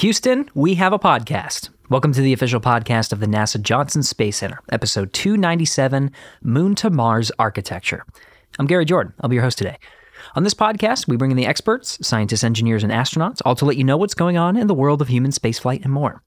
Houston, we have a podcast. Welcome to the official podcast of the NASA Johnson Space Center, episode 297 Moon to Mars Architecture. I'm Gary Jordan. I'll be your host today. On this podcast, we bring in the experts, scientists, engineers, and astronauts, all to let you know what's going on in the world of human spaceflight and more.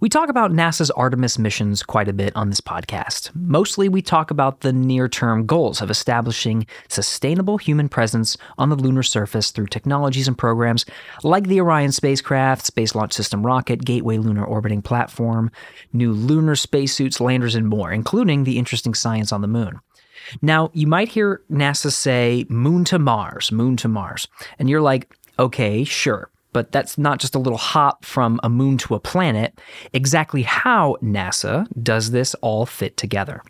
We talk about NASA's Artemis missions quite a bit on this podcast. Mostly, we talk about the near term goals of establishing sustainable human presence on the lunar surface through technologies and programs like the Orion spacecraft, Space Launch System rocket, Gateway lunar orbiting platform, new lunar spacesuits, landers, and more, including the interesting science on the moon. Now, you might hear NASA say moon to Mars, moon to Mars, and you're like, okay, sure but that's not just a little hop from a moon to a planet. Exactly how NASA does this all fit together.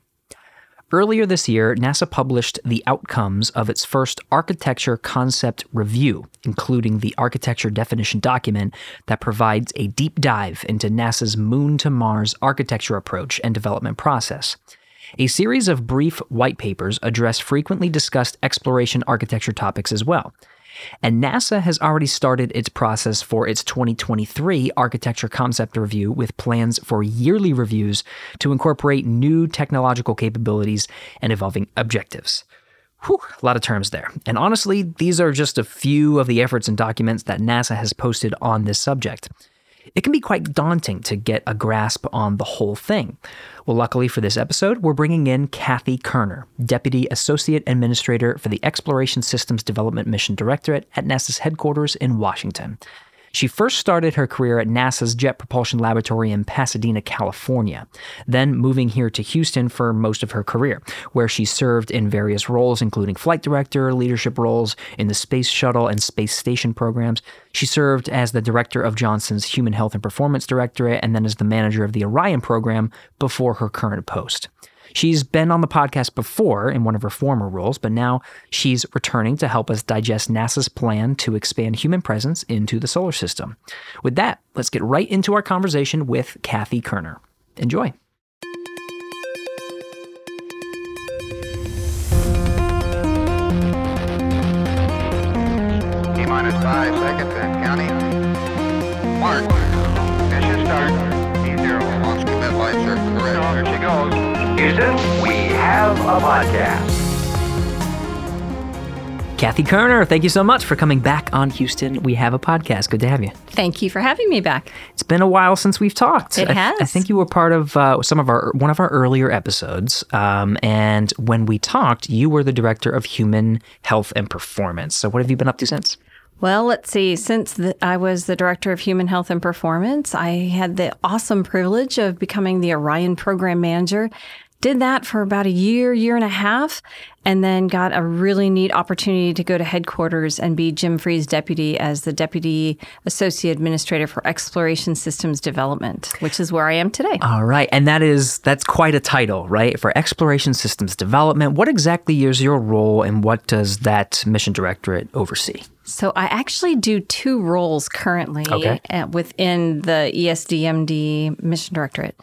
Earlier this year, NASA published the outcomes of its first architecture concept review, including the architecture definition document that provides a deep dive into NASA's Moon to Mars architecture approach and development process. A series of brief white papers address frequently discussed exploration architecture topics as well. And NASA has already started its process for its 2023 architecture concept review with plans for yearly reviews to incorporate new technological capabilities and evolving objectives. Whew, a lot of terms there. And honestly, these are just a few of the efforts and documents that NASA has posted on this subject it can be quite daunting to get a grasp on the whole thing. Well, luckily for this episode, we're bringing in Cathy Koerner, Deputy Associate Administrator for the Exploration Systems Development Mission Directorate at NASA's headquarters in Washington. She first started her career at NASA's Jet Propulsion Laboratory in Pasadena, California, then moving here to Houston for most of her career, where she served in various roles, including flight director, leadership roles in the Space Shuttle and Space Station programs. She served as the director of Johnson's Human Health and Performance Directorate and then as the manager of the Orion program before her current post. She's been on the podcast before in one of her former roles, but now she's returning to help us digest NASA's plan to expand human presence into the solar system. With that, let's get right into our conversation with Cathy Koerner. Enjoy. T minus five seconds and counting. Mark. Mission start. T0. Launch commit light circle correct. There she goes. Houston, we have a podcast. Cathy Koerner, thank you so much for coming back on Houston. We have a podcast. Good to have you. Thank you for having me back. It's been a while since we've talked. It I, has. I think you were part of uh, some of our one of our earlier episodes, um, and when we talked, you were the director of human health and performance. So, what have you been up to since? Well, let's see. Since the, I was the director of human health and performance, I had the awesome privilege of becoming the Orion program manager did that for about a year, year and a half, and then got a really neat opportunity to go to headquarters and be Jim Free's deputy as the deputy associate administrator for exploration systems development, which is where I am today. All right, and that is that's quite a title, right? For exploration systems development. What exactly is your role, and what does that mission directorate oversee? So I actually do two roles currently okay. Uh, within the ESDMD mission directorate.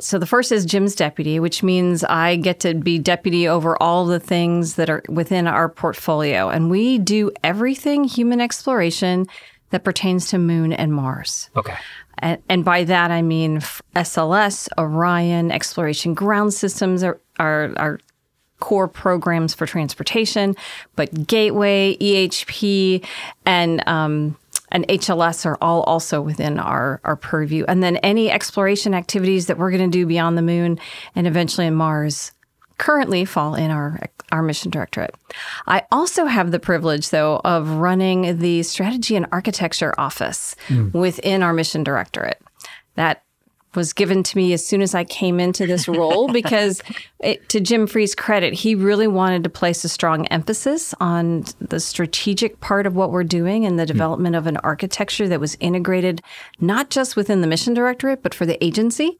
So the first is Jim's deputy, which means I get to be deputy over all the things that are within our portfolio. And we do everything human exploration that pertains to Moon and Mars. Okay. And, and by that, I mean SLS, Orion, Exploration Ground Systems are, are, are core programs for transportation, but Gateway, EHP, and um, and HLS are all also within our, our purview. And then any exploration activities that we're going to do beyond the moon and eventually in Mars currently fall in our our mission directorate. I also have the privilege though of running the strategy and architecture office mm. within our mission directorate. That was given to me as soon as I came into this role because, it, to Jim Free's credit, he really wanted to place a strong emphasis on the strategic part of what we're doing and the hmm. development of an architecture that was integrated not just within the mission directorate, but for the agency.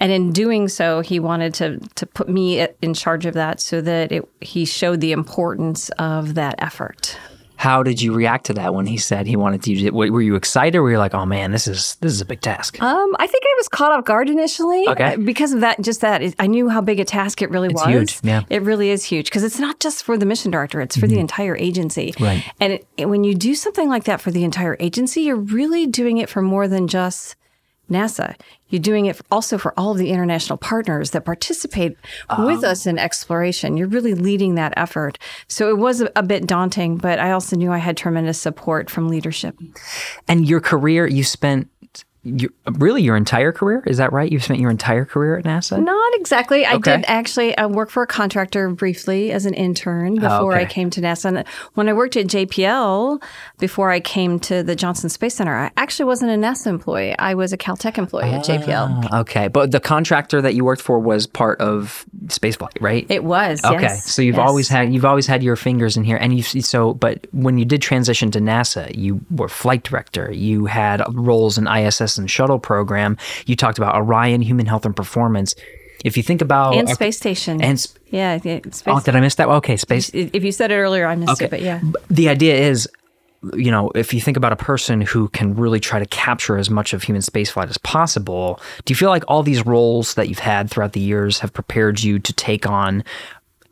And in doing so, he wanted to to put me in charge of that so that it, he showed the importance of that effort. How did you react to that when he said he wanted to use it? Were you excited or were you like, oh man, this is this is a big task? Um, I think I was caught off guard initially. Okay. uh, Because of that, just that, I knew how big a task it really It's was. huge, yeah. It really is huge because it's not just for the mission director, it's for the entire agency. Mm-hmm. Right. And it- when you do something like that for the entire agency, you're really doing it for more than just NASA. You're doing it also for all of the international partners that participate oh. with us in exploration. You're really leading that effort. So it was a, a bit daunting, but I also knew I had tremendous support from leadership. And your career, you spent your, really your entire career. Is that right? You've spent your entire career at NASA. Not exactly. I Okay. did actually uh, work for a contractor briefly as an intern before I okay. came to NASA. And when I worked at JPL, before I came to the Johnson Space Center, I actually wasn't a NASA employee. I was a Caltech employee at JPL. Ah, okay, but the contractor that you worked for was part of spaceflight, right? It was. Okay, yes. so you've Yes. always had you've always had your fingers in here, and you so. But when you did transition to NASA, you were flight director. You had roles in ISS and shuttle program. You talked about Orion, human health and performance. If you think about And space station. and sp- yeah, yeah, space. oh, did I miss that? Okay, space. if you said it earlier, I missed Okay. it, but yeah. The idea is, you know, if you think about a person who can really try to capture as much of human spaceflight as possible, do you feel like all these roles that you've had throughout the years have prepared you to take on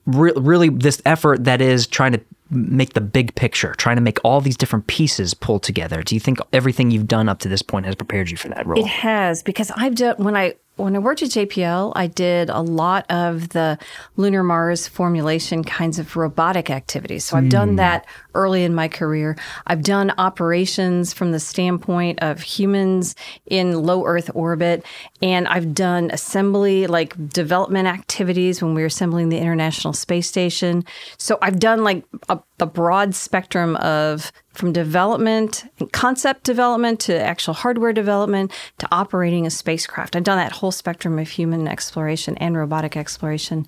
re- really this effort that is trying to make the big picture, trying to make all these different pieces pull together? Do you think everything you've done up to this point has prepared you for that role? It has because I've done when I when I worked at JPL, I did a lot of the lunar Mars formulation kinds of robotic activities. So I've hmm. done that early in my career. I've done operations from the standpoint of humans in low Earth orbit, and I've done assembly like development activities when we were assembling the International Space Station. So I've done like a, a broad spectrum of from development and concept development to actual hardware development to operating a spacecraft. I've done that whole spectrum of human exploration and robotic exploration.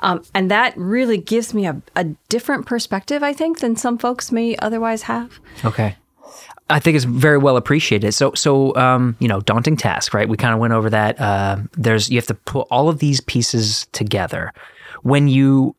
Um, and that really gives me a, a different perspective, I think, than some folks may otherwise have. Okay. I think it's very well appreciated. So, so um, you know, daunting task, right? We kind of went over that. Uh, there's you have to put all of these pieces together. When you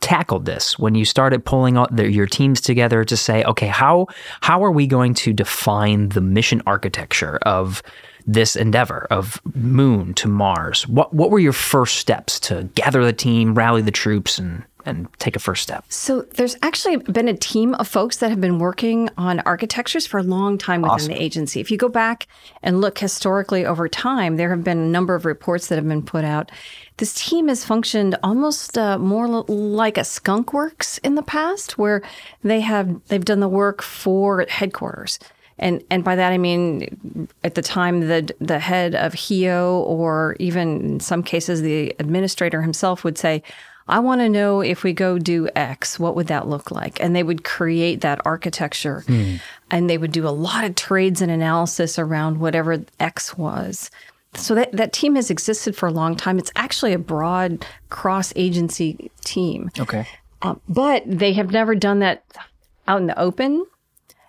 tackled this, when you started pulling all the, your teams together to say, okay, how how are we going to define the mission architecture of this endeavor of Moon to Mars? What what were your first steps to gather the team, rally the troops, and and take a first step? So there's actually been a team of folks that have been working on architectures for a long time within the agency. If you go back and look historically over time, there have been a number of reports that have been put out. This team has functioned almost uh, more l- like a skunk works in the past, where they have they've done the work for headquarters. And and by that I mean at the time the the head of HEO or even in some cases the administrator himself would say, I want to know if we go do X, what would that look like? And they would create that architecture and they would do a lot of trades and analysis around whatever X was. So that, that team has existed for a long time. It's actually a broad cross agency team. Okay. Um, but they have never done that out in the open.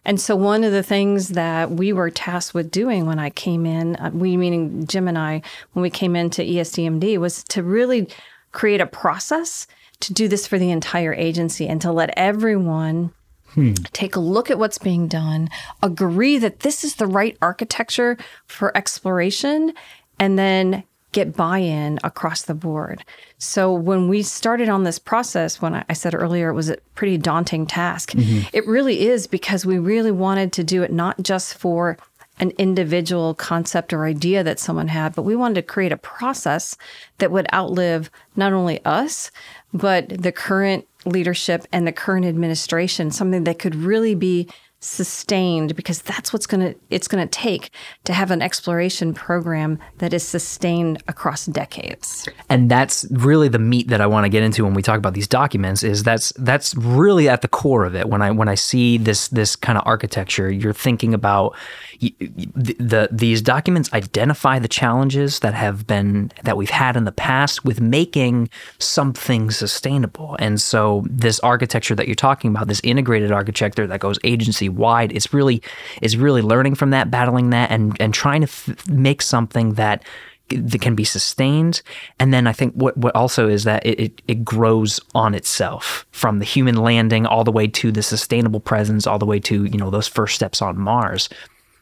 And so, one of the things that we were tasked with doing when I came in, uh, we meaning Jim and I, when we came into ESDMD, was to really create a process to do this for the entire agency and to let everyone hmm. take a look at what's being done, agree that this is the right architecture for exploration, and then get buy in across the board. So, when we started on this process, when I I said earlier it was a pretty daunting task, mm-hmm. it really is because we really wanted to do it not just for an individual concept or idea that someone had, but we wanted to create a process that would outlive not only us, but the current leadership and the current administration, something that could really be sustained because that's what's going to it's going to take to have an exploration program that is sustained across decades. and that's really the meat that I want to get into when we talk about these documents is that's that's really at the core of it when I when I see this this kind of architecture you're thinking about the, the these documents identify the challenges that have been that we've had in the past with making something sustainable and so this architecture that you're talking about this integrated architecture that goes agency wide it's really is really learning from that battling that and and trying to f- make something that that can be sustained. And then I think what, what also is that it, it, it grows on itself from the human landing all the way to the sustainable presence, all the way to, you know, those first steps on Mars.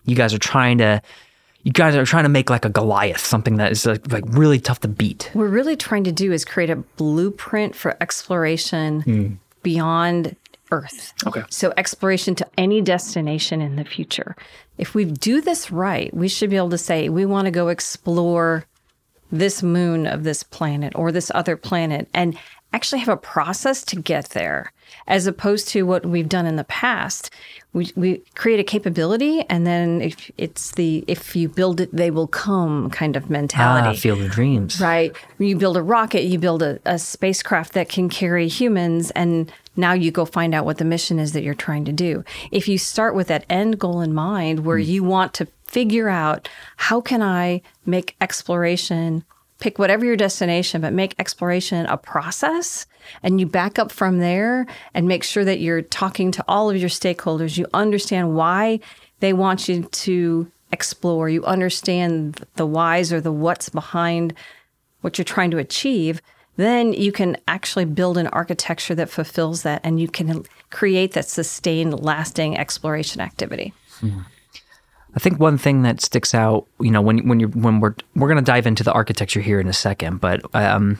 You guys are trying to you guys are trying to make like a Goliath, something that is like, like really tough to beat. What we're really trying to do is create a blueprint for exploration hmm. beyond Earth. Okay. So exploration to any destination in the future. If we do this right, we should be able to say we want to go explore this moon of this planet or this other planet and actually have a process to get there as opposed to what we've done in the past we, we create a capability and then if it's the if you build it they will come kind of mentality Ah, Field of Dreams. Right. You build a rocket, you build a, a spacecraft that can carry humans, and now you go find out what the mission is that you're trying to do. If you start with that end goal in mind, where you want to figure out how can I make exploration, pick whatever your destination, but make exploration a process, and you back up from there and make sure that you're talking to all of your stakeholders. You understand why they want you to explore. You understand the whys or the what's behind what you're trying to achieve. Then you can actually build an architecture that fulfills that and you can create that sustained, lasting exploration activity. Hmm. I think one thing that sticks out, you know, when when you're when we're we're going to dive into the architecture here in a second, but um,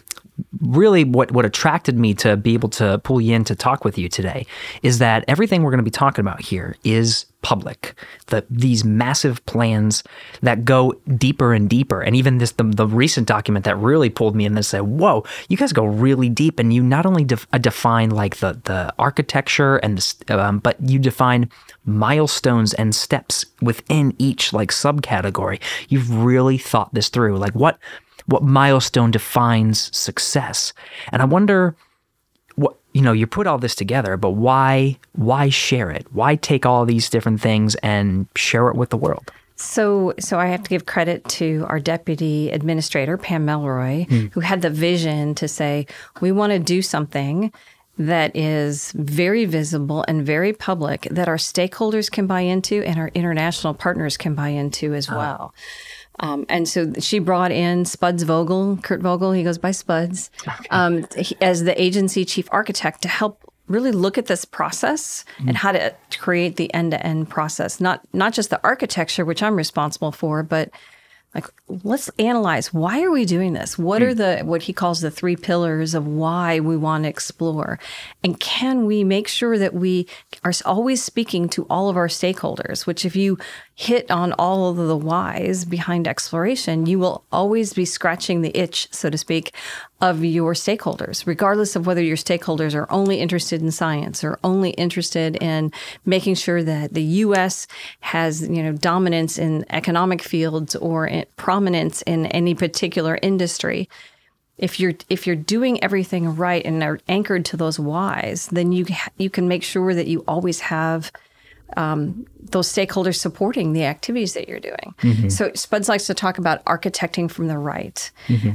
really what what attracted me to be able to pull you in to talk with you today is that everything we're going to be talking about here is public. The these massive plans that go deeper and deeper, and even this the, the recent document that really pulled me in and said, "Whoa, you guys go really deep," and you not only def- uh, define like the the architecture and the, um, but you define milestones and steps within each like subcategory. You've really thought this through, like what what milestone defines success, and I wonder what you know you put all this together but why why share it? Why take all these different things and share it with the world? So, so I have to give credit to our deputy administrator, Pam Melroy, hmm. who had the vision to say, we want to do something that is very visible and very public that our stakeholders can buy into and our international partners can buy into as ah. well. Um, and so she brought in Spuds Vogel, Kurt Vogel, he goes by Spuds, um, he- as the agency chief architect to help really look at this process and how to create the end-to-end process. Not not just the architecture, which I'm responsible for, but like let's analyze why are we doing this? What are the what he calls the three pillars of why we want to explore? And can we make sure that we are always speaking to all of our stakeholders which if you hit on all of the whys behind exploration you will always be scratching the itch so to speak of your stakeholders regardless of whether your stakeholders are only interested in science or only interested in making sure that the US has you know dominance in economic fields or in prominence in any particular industry. If you're if you're doing everything right and are anchored to those whys then you you can make sure that you always have um, those stakeholders supporting the activities that you're doing. So Spuds likes to talk about architecting from the right.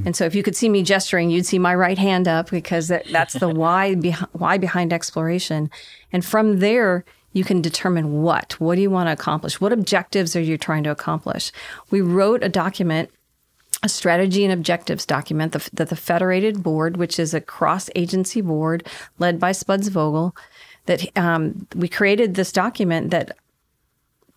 And so if you could see me gesturing, you'd see my right hand up because that, that's the why, beh- why behind exploration. And from there, you can determine what. What do you want to accomplish? What objectives are you trying to accomplish? We wrote a document a strategy and objectives document that the Federated Board, which is a cross agency board led by Spuds Vogel, that um, we created this document that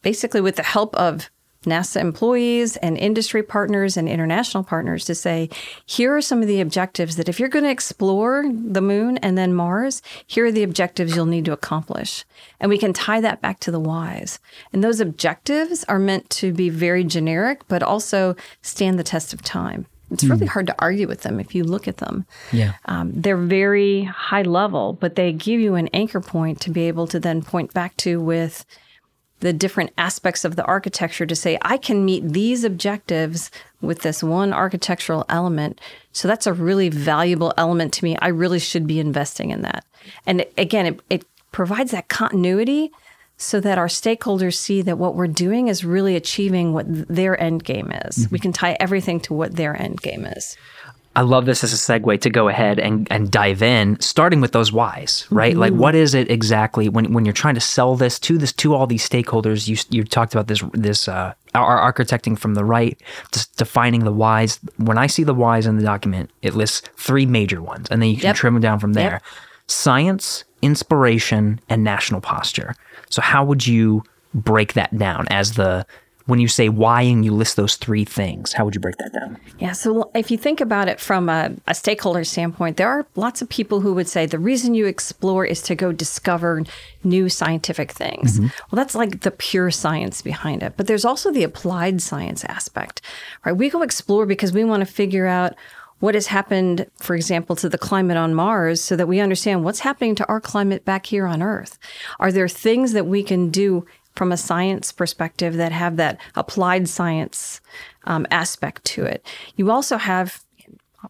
basically, with the help of NASA employees and industry partners and international partners, to say, here are some of the objectives that if you're going to explore the moon and then Mars, here are the objectives you'll need to accomplish. And we can tie that back to the whys. And those objectives are meant to be very generic, but also stand the test of time. It's really hard to argue with them if you look at them. yeah Um, they're very high level, but they give you an anchor point to be able to then point back to with the different aspects of the architecture to say, I can meet these objectives with this one architectural element. So that's a really valuable element to me. I really should be investing in that. And again, it, it provides that continuity so that our stakeholders see that what we're doing is really achieving what their end game is. We can tie everything to what their end game is. I love this as a segue to go ahead and, and dive in, starting with those whys, right? Like, what is it exactly when, when you're trying to sell this to this to all these stakeholders? You you talked about this this uh, our architecting from the right, just defining the whys. When I see the whys in the document, it lists three major ones, and then you can Yep. trim them down from there: Yep. science, inspiration, and national posture. So, how would you break that down as the when you say why and you list those three things? How would you break that down? Yeah. So if you think about it from a, a stakeholder standpoint, there are lots of people who would say the reason you explore is to go discover new scientific things. Mm-hmm. Well, that's like the pure science behind it. But there's also the applied science aspect, right? We go explore because we want to figure out what has happened, for example, to the climate on Mars so that we understand what's happening to our climate back here on Earth. Are there things that we can do from a science perspective that have that applied science um, aspect to it? You also have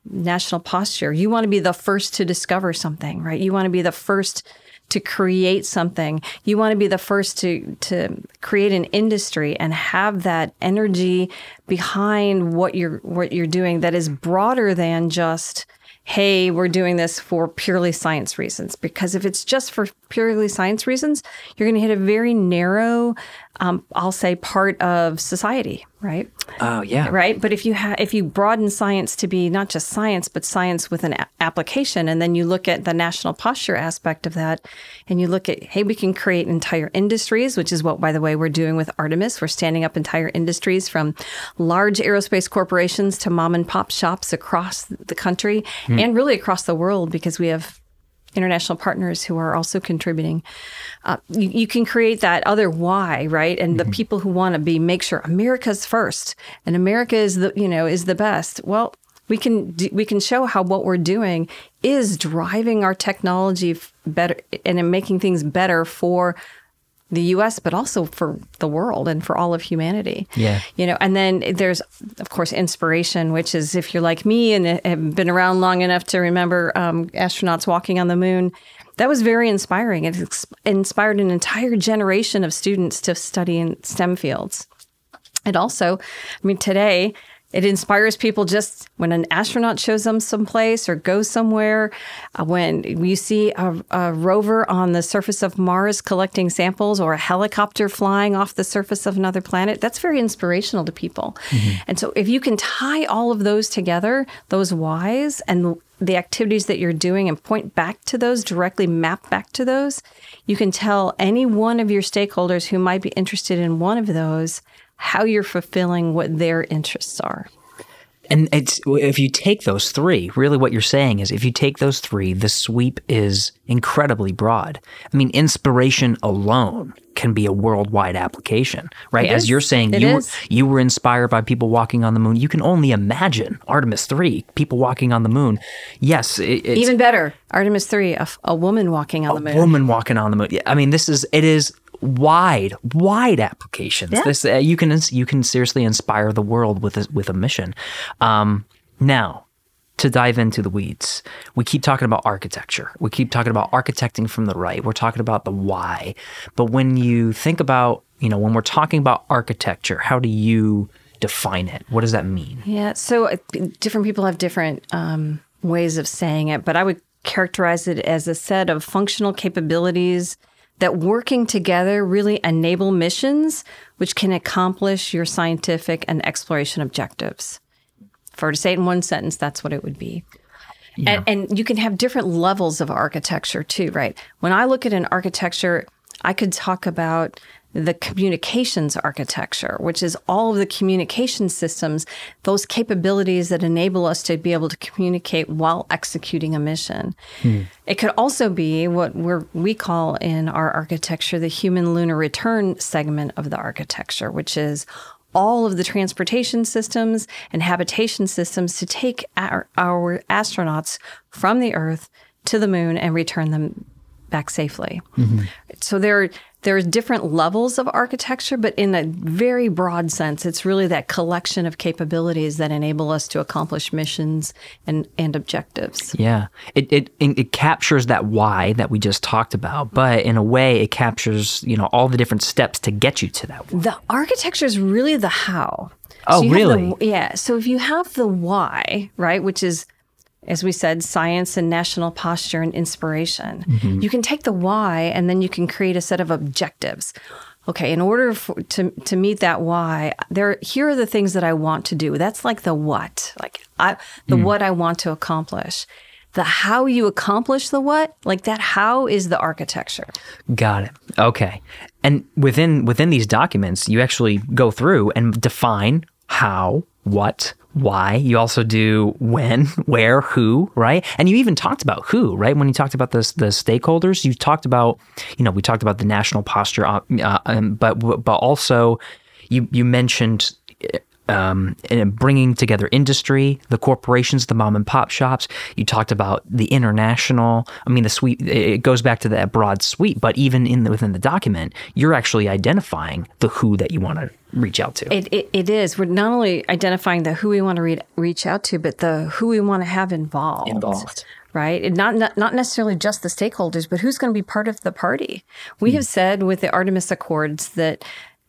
national posture. You want to be the first to discover something, right? You want to be the first to create something. You want to be the first to to create an industry and have that energy behind what you're what you're doing that is broader than just hey, we're doing this for purely science reasons. Because if it's just for purely science reasons, you're going to hit a very narrow, um, I'll say, part of society, right? Oh yeah, right? But if you ha- if you broaden science to be not just science but science with an a- application and then you look at the national posture aspect of that and you look at hey we can create entire industries which is what by the way we're doing with artemis. We're standing up entire industries from large aerospace corporations to mom and pop shops across the country and really across the world because we have international partners who are also contributing. Uh, you, you can create that other why, right? And the people who want to be make sure America's first and America is the you know is the best. Well, we can do, we can show how what we're doing is driving our technology better and making things better for the US, but also for the world and for all of humanity. Yeah. You know, and then there's, of course, inspiration, which is if you're like me and have been around long enough to remember um, astronauts walking on the moon, that was very inspiring. It ex- inspired an entire generation of students to study in STEM fields. And also, I mean, today, it inspires people just when an astronaut shows them someplace or goes somewhere. Uh, when you see a, a rover on the surface of Mars collecting samples or a helicopter flying off the surface of another planet, that's very inspirational to people. And so, if you can tie all of those together, those whys and the activities that you're doing and point back to those, directly map back to those, you can tell any one of your stakeholders who might be interested in one of those how you're fulfilling what their interests are. And it's if you take those three, really what you're saying is if you take those three, the sweep is incredibly broad. I mean, inspiration alone can be a worldwide application, right? It As is. you're saying, It you were, you were inspired by people walking on the moon. You can only imagine Artemis 3, people walking on the moon. Yes, it, it's Even better, Artemis 3, a woman walking on the moon. woman walking on the moon. Yeah, I mean, this is it is wide, wide applications. Yeah. This uh, you can you can seriously inspire the world with a, with a mission. Um, now, to dive into the weeds, we keep talking about architecture. We keep talking about architecting from the right. We're talking about the why. But when you think about you know when we're talking about architecture, how do you define it? What does that mean? Yeah, so uh, different people have different um, ways of saying it, but I would characterize it as a set of functional capabilities that working together really enable missions which can accomplish your scientific and exploration objectives. If I were to say it in one sentence, that's what it would be. And, and you can have different levels of architecture too, right? When I look at an architecture, I could talk about the communications architecture, which is all of the communication systems, those capabilities that enable us to be able to communicate while executing a mission. Hmm. It could also be what we're, we call in our architecture the human lunar return segment of the architecture, which is all of the transportation systems and habitation systems to take our, our astronauts from the Earth to the moon and return them back safely. Mm-hmm. So there, there's different levels of architecture, but in a very broad sense, it's really that collection of capabilities that enable us to accomplish missions and, and objectives. Yeah, it, it it captures that why that we just talked about, but in a way, it captures you know all the different steps to get you to that. The architecture is really the how. Oh, have the- really? yeah. So if you have the why, right, which is as we said, science and national posture and inspiration. Mm-hmm. You can take the why and then you can create a set of objectives. Okay, in order for, to to meet that why, there here are the things that I want to do. That's like the what, like I the Mm. what I want to accomplish. The how you accomplish the what, like that how is the architecture. Got it. Okay. And within within these documents, you actually go through and define how, what, why. You also do when, where, who, right? And you even talked about who, right? When you talked about the the stakeholders, you talked about, you know, we talked about the national posture, uh, um, but but also you you mentioned um, and bringing together industry, the corporations, the mom and pop shops. You talked about the international. I mean, the suite. It goes back to that broad suite, but even in the, within the document, you're actually identifying the who that you want to reach out to. It, it, it is. We're not only identifying the who we want to read, reach out to, but the who we want to have involved. Involved. Right? And not, not not necessarily just the stakeholders, but who's going to be part of the party. We have said with the Artemis Accords that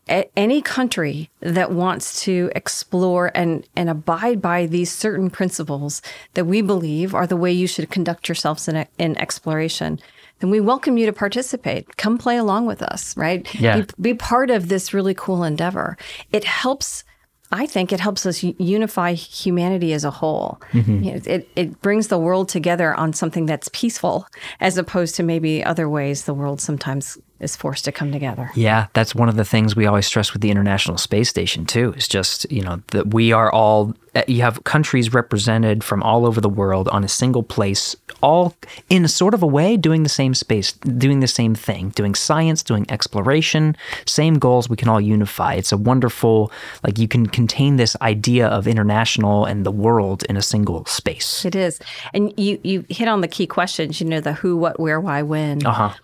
a- any country that wants to explore and, and abide by these certain principles that we believe are the way you should conduct yourselves in, in exploration, then we welcome you to participate. Come play along with us, right? Yeah. Be, be part of this really cool endeavor. It helps. I think it helps us unify humanity as a whole. Mm-hmm. You know, it, it brings the world together on something that's peaceful, as opposed to maybe other ways the world sometimes is forced to come together. Yeah, that's one of the things we always stress with the International Space Station too. Is just you know that we are all uh, you have countries represented from all over the world on a single place, all in a sort of a way doing the same space, doing the same thing, doing science, doing exploration, same goals. We can all unify. It's a wonderful like you can contain this idea of international and the world in a single space. It is, and you you hit on the key questions. You know the who, what, where, why, when. Uh huh.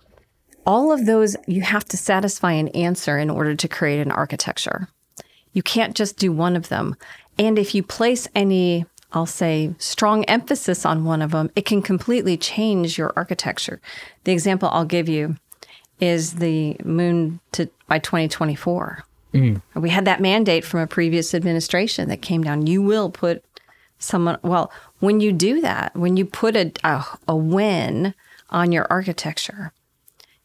All of those you have to satisfy an answer in order to create an architecture. You can't just do one of them. And if you place any, I'll say, strong emphasis on one of them, it can completely change your architecture. The example I'll give you is the moon to by 2024. Mm. We had that mandate from a previous administration that came down. You will put someone well when you do that when you put a, a, a when on your architecture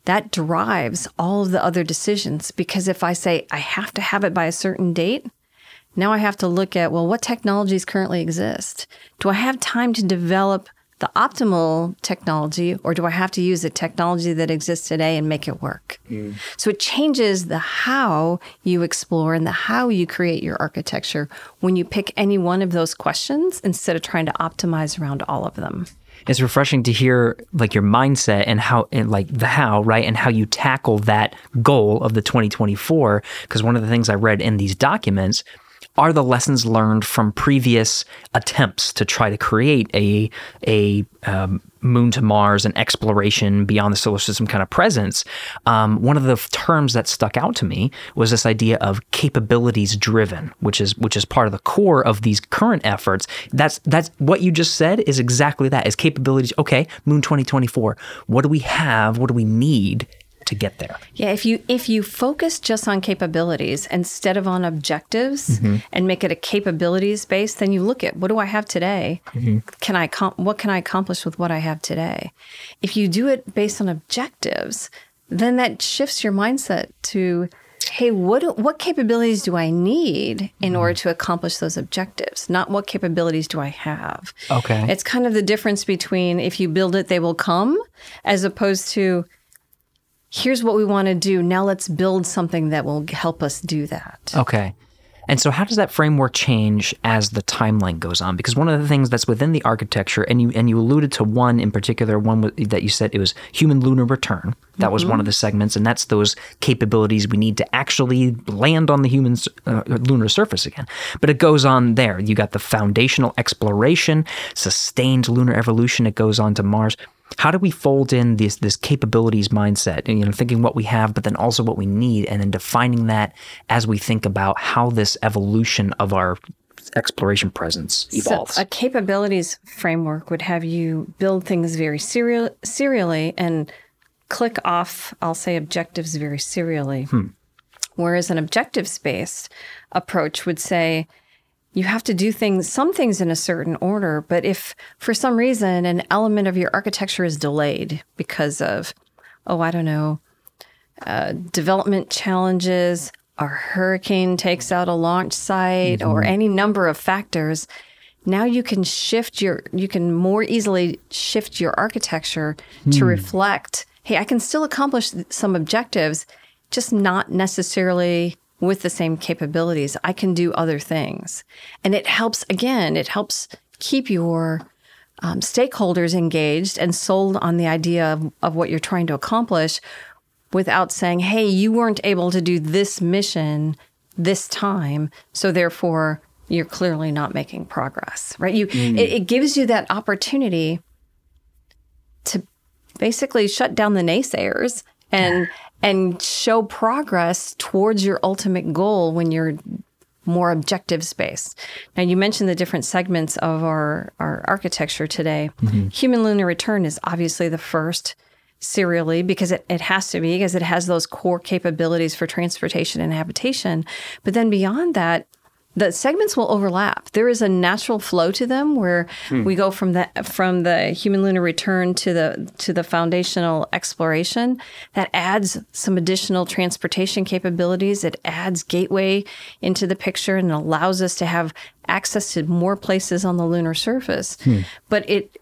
that drives all of the other decisions. Because if i say i have to have it by a certain date now i have to look at well what technologies currently exist? Do i have time to develop the optimal technology or do i have to use the technology that exists today and make it work? Mm. So it changes the how you explore and the how you create your architecture when you pick any one of those questions instead of trying to optimize around all of them. It's refreshing to hear like your mindset and how and like the how right and how you tackle that goal of the 2024 because one of the things i read in these documents are the lessons learned from previous attempts to try to create a a um, moon to Mars and exploration beyond the solar system kind of presence. Um, one of the terms that stuck out to me was this idea of capabilities driven, which is which is part of the core of these current efforts. That's that's what you just said is exactly that is capabilities. Okay, Moon 2024. What do we have? What do we need? To get there. Yeah, if you if you focus just on capabilities instead of on objectives mm-hmm. and make it a capabilities based, then you look at what do I have today? Mm-hmm. Can I com- what can I accomplish with what I have today? If you do it based on objectives, then that shifts your mindset to hey, what do- what capabilities do I need in mm-hmm. order to accomplish those objectives? Not what capabilities do I have. Okay. It's kind of the difference between if you build it, they will come, as opposed to here's what we want to do. Now let's build something that will help us do that. Okay. And so how does that framework change as the timeline goes on? Because one of the things that's within the architecture, and you and you alluded to one in particular, one that you said it was human lunar return. That was one of the segments, and that's those capabilities we need to actually land on the human uh, lunar surface again. But it goes on there. You got the foundational exploration, sustained lunar evolution. It goes on to Mars. How do we fold in this this capabilities mindset, and you know, thinking what we have, but then also what we need, and then defining that as we think about how this evolution of our exploration presence evolves? So a capabilities framework would have you build things very serial, serially and click off, I'll say, objectives very serially. Hmm. Whereas an objectives based approach would say, you have to do things, some things in a certain order. But if for some reason an element of your architecture is delayed because of, oh, I don't know, uh, development challenges, a hurricane takes out a launch site, or any number of factors, now you can shift your, you can more easily shift your architecture to reflect, hey, I can still accomplish some objectives, just not necessarily with the same capabilities. I can do other things. And it helps, again, it helps keep your um, stakeholders engaged and sold on the idea of, of what you're trying to accomplish without saying, hey, you weren't able to do this mission this time. So therefore, you're clearly not making progress, right? You, it, it gives you that opportunity to basically shut down the naysayers and and show progress towards your ultimate goal when you're more objective space. Now you mentioned the different segments of our our architecture today. Mm-hmm. Human lunar return is obviously the first serially because it, it has to be because it has those core capabilities for transportation and habitation. But then beyond that, the segments will overlap. There is a natural flow to them where hmm. we go from the from the human lunar return to the to the foundational exploration that adds some additional transportation capabilities. It adds gateway into the picture and allows us to have access to more places on the lunar surface. Hmm. But it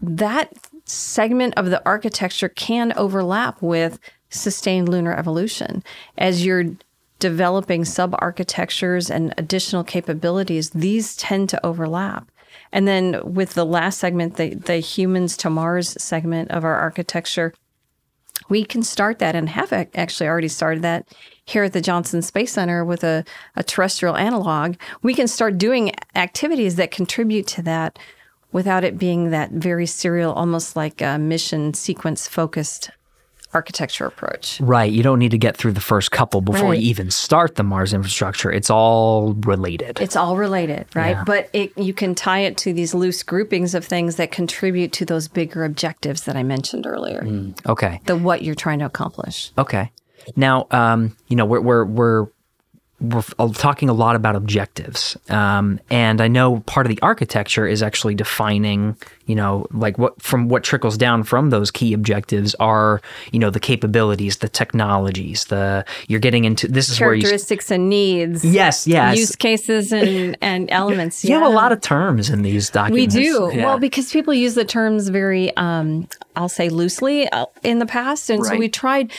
that segment of the architecture can overlap with sustained lunar evolution as you're developing sub architectures and additional capabilities these tend to overlap and then with the last segment the, the humans to mars segment of our architecture we can start that and have actually already started that here at the Johnson Space Center with a, a terrestrial analog. We can start doing activities that contribute to that without it being that very serial, almost like a mission sequence focused architecture approach. Right. You don't need to get through the first couple before Right. you even start the Mars infrastructure. It's all related. It's all related, right? Yeah. But it, you can tie it to these loose groupings of things that contribute to those bigger objectives that I mentioned earlier. okay. The what you're trying to accomplish. Okay. Now, um, you know, we're we're we're we're talking a lot about objectives, um, and I know part of the architecture is actually defining, you know, like what from what trickles down from those key objectives are, you know, the capabilities, the technologies, the you're getting into. This is where you. Characteristics and needs. Yes. Yes. Use cases and, and elements. you have a lot of terms in these documents. We do. Yeah. Well, because people use the terms very, um, I'll say loosely uh, in the past. And so we tried,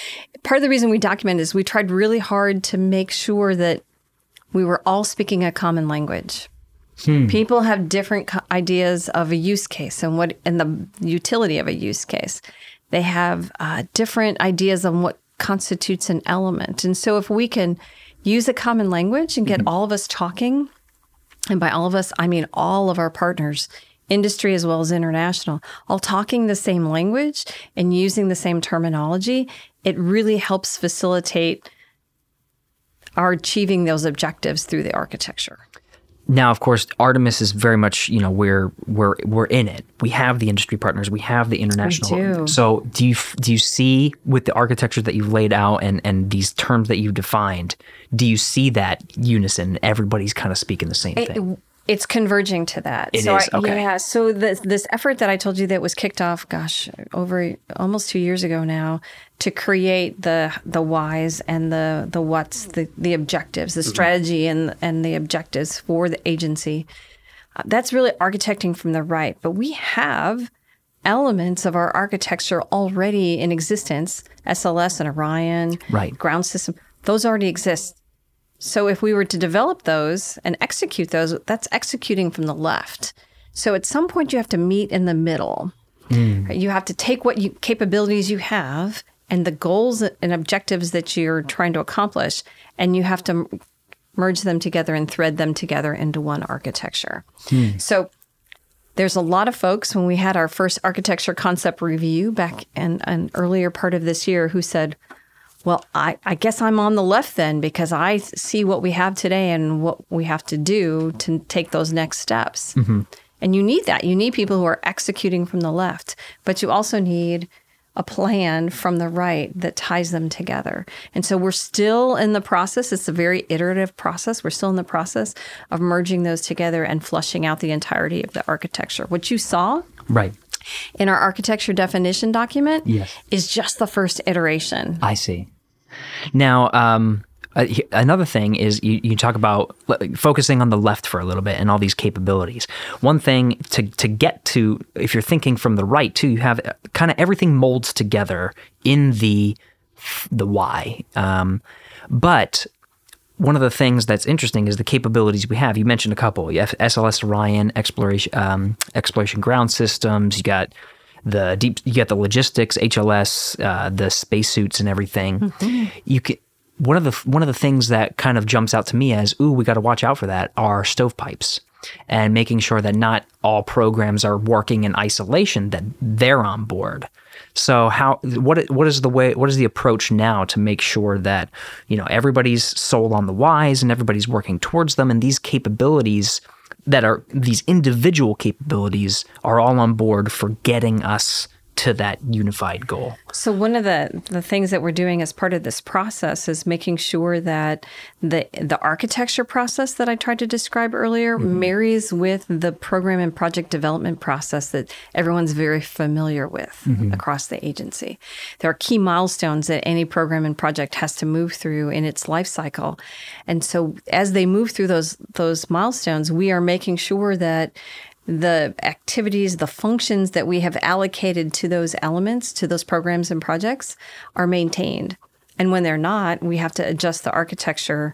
part of the reason we document is we tried really hard to make sure that we were all speaking a common language. People have different ideas of a use case and what and the utility of a use case. They have uh, different ideas on what constitutes an element. And so if we can use a common language and get all of us talking, and by all of us, I mean all of our partners, industry as well as international, all talking the same language and using the same terminology, it really helps facilitate our achieving those objectives through the architecture. Now, of course, Artemis is very much, you know, we're we're we're in it. We have the industry partners, we have the international. do. So, do you do you see with the architecture that you've laid out and and these terms that you've defined, do you see that unison? Everybody's kind of speaking the same thing. It's converging to that. It so is, I, okay. Yeah. So this this effort that I told you that was kicked off, gosh, over almost two years ago now, to create the the whys and the the what's, the the objectives, the strategy and and the objectives for the agency. Uh, that's really architecting from the right. But we have elements of our architecture already in existence. SLS and Orion, Right. ground system, those already exist. So if we were to develop those and execute those, that's executing from the left. So at some point you have to meet in the middle. Hmm. Right? You have to take what you, capabilities you have and the goals and objectives that you're trying to accomplish, and you have to merge them together and thread them together into one architecture. Hmm. So there's a lot of folks when we had our first architecture concept review back in an earlier part of this year who said, well, I, I guess I'm on the left then because I see what we have today and what we have to do to take those next steps. Mm-hmm. And you need that. You need people who are executing from the left, but you also need a plan from the right that ties them together. And so we're still in the process. It's a very iterative process. We're still in the process of merging those together and flushing out the entirety of the architecture. What you saw Right. In our architecture definition document Yes. is just the first iteration. I see. Now, um, uh, another thing is you, you talk about focusing on the left for a little bit and all these capabilities. One thing to, to get to, if you're thinking from the right too, you have kind of everything molds together in the the Y. Um, but one of the things that's interesting is the capabilities we have. You mentioned a couple. You have SLS Orion exploration, um, exploration ground systems. You got the deep. You got the logistics, HLS, uh, the spacesuits, and everything. You can. One of the one of the things that kind of jumps out to me as, ooh, we got to watch out for that are stovepipes, and making sure that not all programs are working in isolation. That they're on board. So how what what is the way what is the approach now to make sure that you know everybody's sold on the whys and everybody's working towards them and these capabilities that are these individual capabilities are all on board for getting us to that unified goal. So one of the the things that we're doing as part of this process is making sure that the the architecture process that I tried to describe earlier mm-hmm. marries with the program and project development process that everyone's very familiar with mm-hmm. across the agency. There are key milestones that any program and project has to move through in its life cycle. And so as they move through those those milestones, we are making sure that the activities, the functions that we have allocated to those elements, to those programs and projects, are maintained. And when they're not, we have to adjust the architecture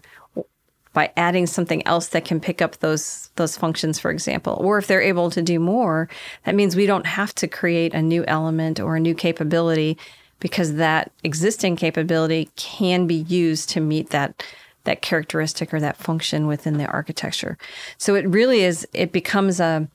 by adding something else that can pick up those those functions, for example. Or if they're able to do more, that means we don't have to create a new element or a new capability because that existing capability can be used to meet that that characteristic or that function within the architecture. So it really is it becomes a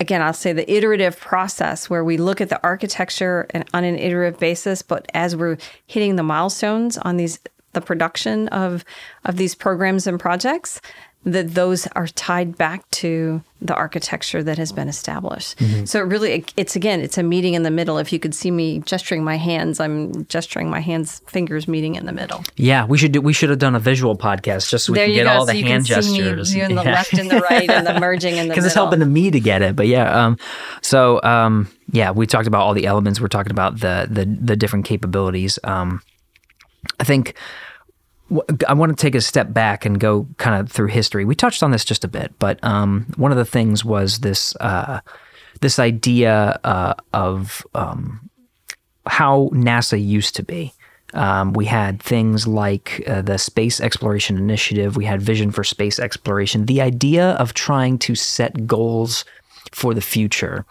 again, I'll say the iterative process where we look at the architecture and on an iterative basis, but as we're hitting the milestones on these the production of of these programs and projects, that those are tied back to the architecture that has been established. So it really it's again, it's a meeting in the middle. If you could see me gesturing my hands, I'm gesturing my hands fingers meeting in the middle. Yeah, we should do, we should have done a visual podcast just so we there can get go. all the so you hand gestures. doing the Yeah. left and the right and the merging in the because it's helping to me to get it. But yeah, um, so um, yeah, we talked about all the elements. We're talking about the the the different capabilities. Um, I think I want to take a step back and go kind of through history. We touched on this just a bit, but um, one of the things was this uh, this idea uh, of um, how NASA used to be. Um, we had things like uh, the Space Exploration Initiative. We had Vision for Space Exploration. The idea of trying to set goals for the future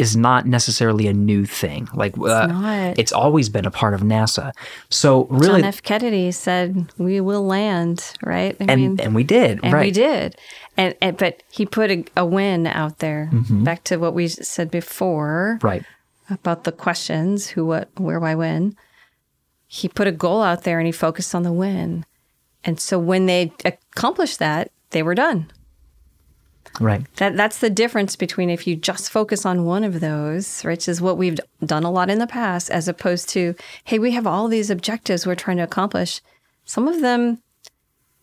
is not necessarily a new thing. Like uh, not. it's always been a part of NASA. So really, John F. Kennedy said, "We will land." Right? I and and we did and right. we did. And, and but he put a, a win out there. Mm-hmm. Back to what we said before Right. about the questions: who, what, where, why, when. He put a goal out there and he focused on the win. And so when they accomplished that, they were done. Right. That that's the difference between if you just focus on one of those, which is what we've done a lot in the past, as opposed to, hey, we have all these objectives we're trying to accomplish. Some of them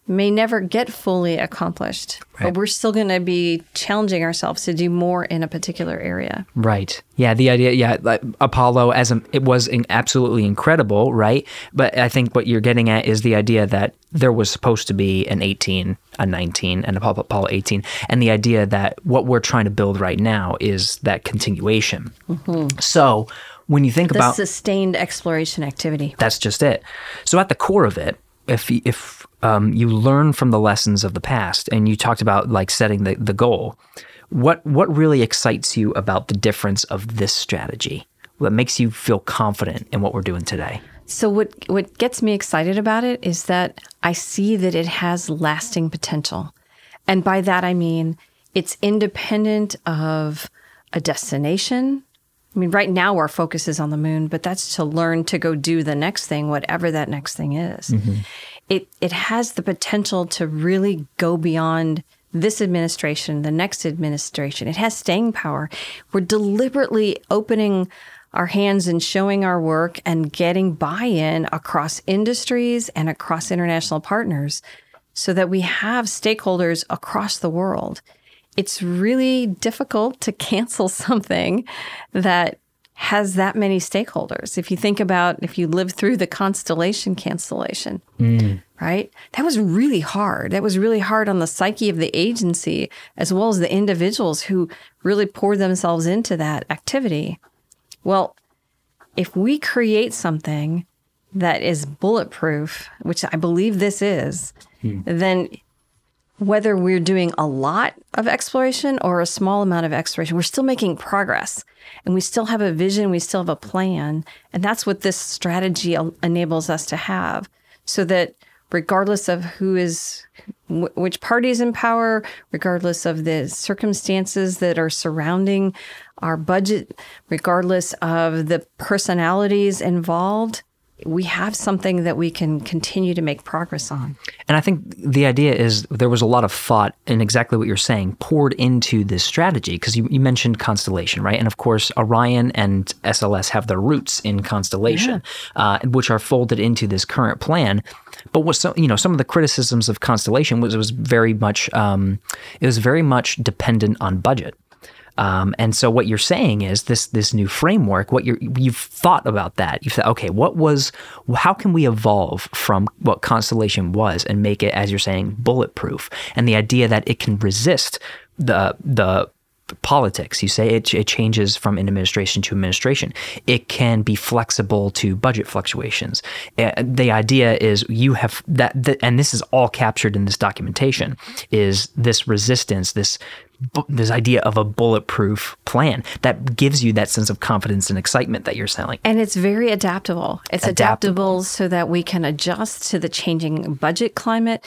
may never get fully accomplished, Right. but we're still going to be challenging ourselves to do more in a particular area. Right. Yeah. The idea. Yeah. Like Apollo, as a, it was in, absolutely incredible. Right. But I think what you're getting at is the idea that there was supposed to be an 18, a 19, and Apollo, Apollo 18, and the idea that what we're trying to build right now is that continuation. Mm-hmm. So when you think The about sustained exploration activity. that's just it. So at the core of it, if if um, you learn from the lessons of the past, and you talked about like setting the, the goal, what what really excites you about the difference of this strategy? What makes you feel confident in what we're doing today? So what what gets me excited about it is that I see that it has lasting potential. And by that I mean it's independent of a destination. I mean right now our focus is on the moon, but that's to learn to go do the next thing whatever that next thing is. Mm-hmm. It it has the potential to really go beyond this administration, the next administration. It has staying power. We're deliberately opening our hands and showing our work and getting buy in across industries and across international partners so that we have stakeholders across the world. It's really difficult to cancel something that has that many stakeholders. If you think about if you live through the constellation cancellation, hmm. right? That was really hard. That was really hard on the psyche of the agency as well as the individuals who really poured themselves into that activity. Well, if we create something that is bulletproof, which I believe this is, hmm. then whether we're doing a lot of exploration or a small amount of exploration, we're still making progress and we still have a vision, we still have a plan. And that's what this strategy enables us to have so that regardless of who is, which party is in power, regardless of the circumstances that are surrounding our budget, regardless of the personalities involved, we have something that we can continue to make progress on. And I think the idea is there was a lot of thought in exactly what you're saying poured into this strategy because you, you mentioned constellation, right? And of course, Orion and SLS have their roots in constellation, uh, which are folded into this current plan. But what some you know some of the criticisms of constellation was it was very much um, it was very much dependent on budget. Um, and so what you're saying is this this new framework. What you're you've thought about that. You've thought, okay, what was how can we evolve from what Constellation was and make it, as you're saying, bulletproof? And the idea that it can resist the the politics. You say it, it changes from administration to administration. It can be flexible to budget fluctuations. Uh, the idea is you have that, and this is all captured in this documentation, is this resistance, this this idea of a bulletproof plan that gives you that sense of confidence and excitement that you're selling. And it's very adaptable. It's Adaptable. adaptable, so that we can adjust to the changing budget climate.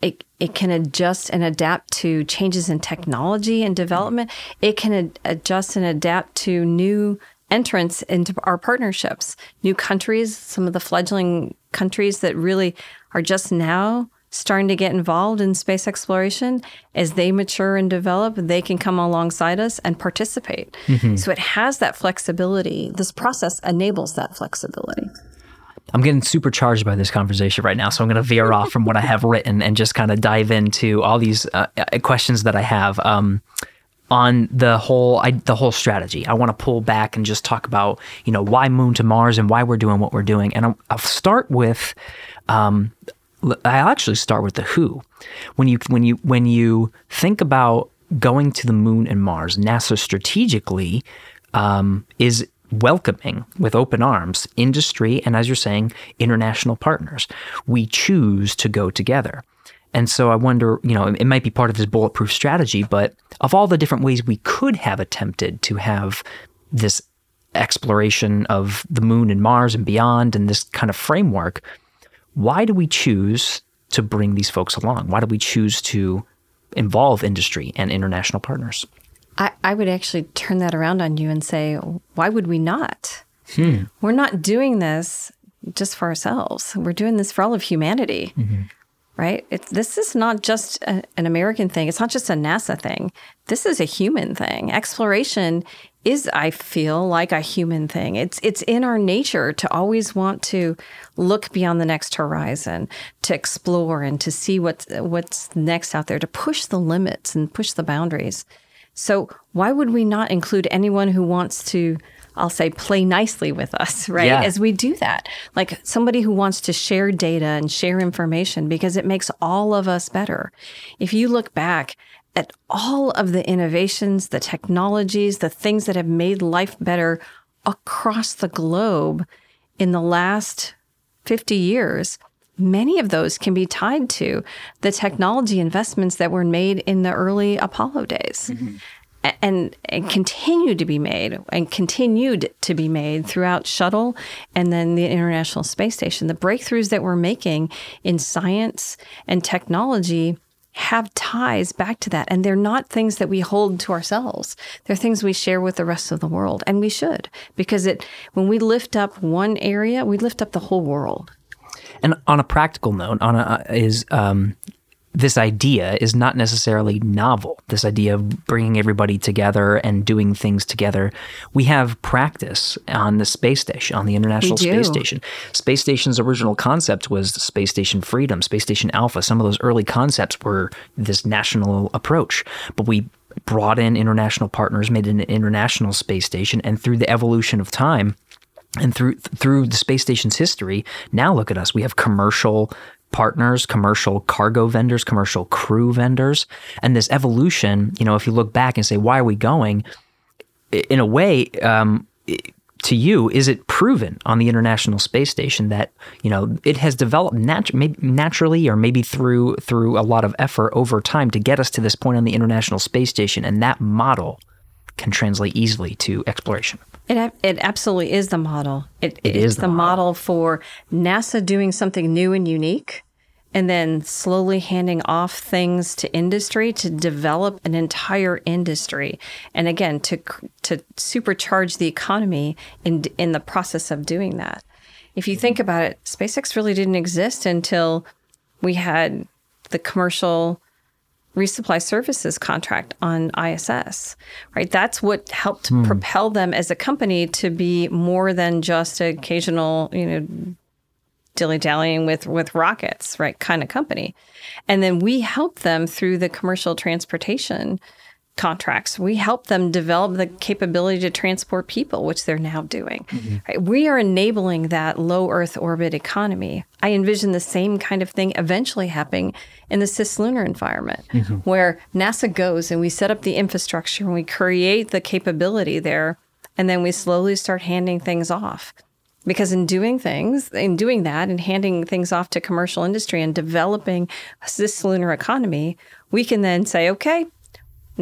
It, it can adjust and adapt to changes in technology and development. It can ad- adjust and adapt to new entrants into our partnerships, new countries, some of the fledgling countries that really are just now starting to get involved in space exploration. As they mature and develop, they can come alongside us and participate. So it has that flexibility. This process enables that flexibility. I'm getting supercharged by this conversation right now, so I'm going to veer off from what I have written and just kind of dive into all these uh, uh, questions that I have um, on the whole I, the whole strategy. I want to pull back and just talk about you know why Moon to Mars and why we're doing what we're doing, and I'll, I'll start with. Um, I'll actually start with the who. When you when you when you think about going to the moon and Mars, NASA strategically um, is welcoming with open arms industry and, as you're saying, international partners. We choose to go together. And so I wonder, you know, it might be part of his bulletproof strategy, but of all the different ways we could have attempted to have this exploration of the moon and Mars and beyond and this kind of framework, why do we choose to bring these folks along? Why do we choose to involve industry and international partners? I, I would actually turn that around on you and say, why would we not? Hmm. We're not doing this just for ourselves. We're doing this for all of humanity, mm-hmm. right? It's, this is not just a, an American thing. It's not just a NASA thing. This is a human thing. Exploration is, I feel, like a human thing. It's it's in our nature to always want to look beyond the next horizon, to explore and to see what's what's next out there, to push the limits and push the boundaries. So why would we not include anyone who wants to, I'll say, play nicely with us, right? Yeah. As we do that, like somebody who wants to share data and share information because it makes all of us better. If you look back at all of the innovations, the technologies, the things that have made life better across the globe in the last 50 years, many of those can be tied to the technology investments that were made in the early Apollo days. Mm-hmm. A- And, and continue to be made and continued to be made throughout shuttle and then the International Space Station. The breakthroughs that we're making in science and technology have ties back to that. And they're not things that we hold to ourselves. They're things we share with the rest of the world. And we should, because it when we lift up one area, we lift up the whole world. And on a practical note, on a, is um, this idea is not necessarily novel. This idea of bringing everybody together and doing things together. We have practice on the space station, on the International Space. Station. Space Station's original concept was Space Station Freedom, Space Station Alpha. Some of those early concepts were this national approach, but we brought in international partners, made an international space station, and through the evolution of time, and through through the space station's history, now look at us. We have commercial partners, commercial cargo vendors, commercial crew vendors, and this evolution. You know, if you look back and say, "Why are we going?" In a way, um, to you, is it proven on the International Space Station that you know it has developed nat- naturally, or maybe through through a lot of effort over time to get us to this point on the International Space Station, and that model can translate easily to exploration. It, it absolutely is the model. It, It is the the model for NASA doing something new and unique and then slowly handing off things to industry to develop an entire industry. And again, to, to supercharge the economy in, in the process of doing that. If you think about it, SpaceX really didn't exist until we had the commercial resupply services contract on ISS, right? That's what helped hmm. propel them as a company to be more than just occasional, you know, dilly dallying with with rockets, right? Kind of company. And then we helped them through the commercial transportation contracts. We help them develop the capability to transport people, which they're now doing. Mm-hmm. Right? We are enabling that low Earth orbit economy. I envision the same kind of thing eventually happening in the cislunar environment, mm-hmm. where NASA goes and we set up the infrastructure and we create the capability there, and then we slowly start handing things off. Because in doing things, in doing that and handing things off to commercial industry and developing a cislunar economy, we can then say, okay,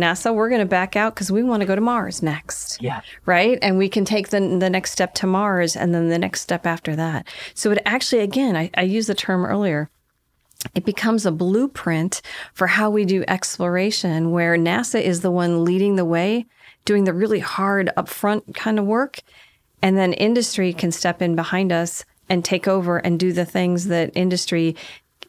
NASA, we're going to back out because we want to go to Mars next. Yeah. Right. And we can take the, the next step to Mars and then the next step after that. So it actually, again, I, I used the term earlier. It becomes a blueprint for how we do exploration, where NASA is the one leading the way, doing the really hard upfront kind of work. And then industry can step in behind us and take over and do the things that industry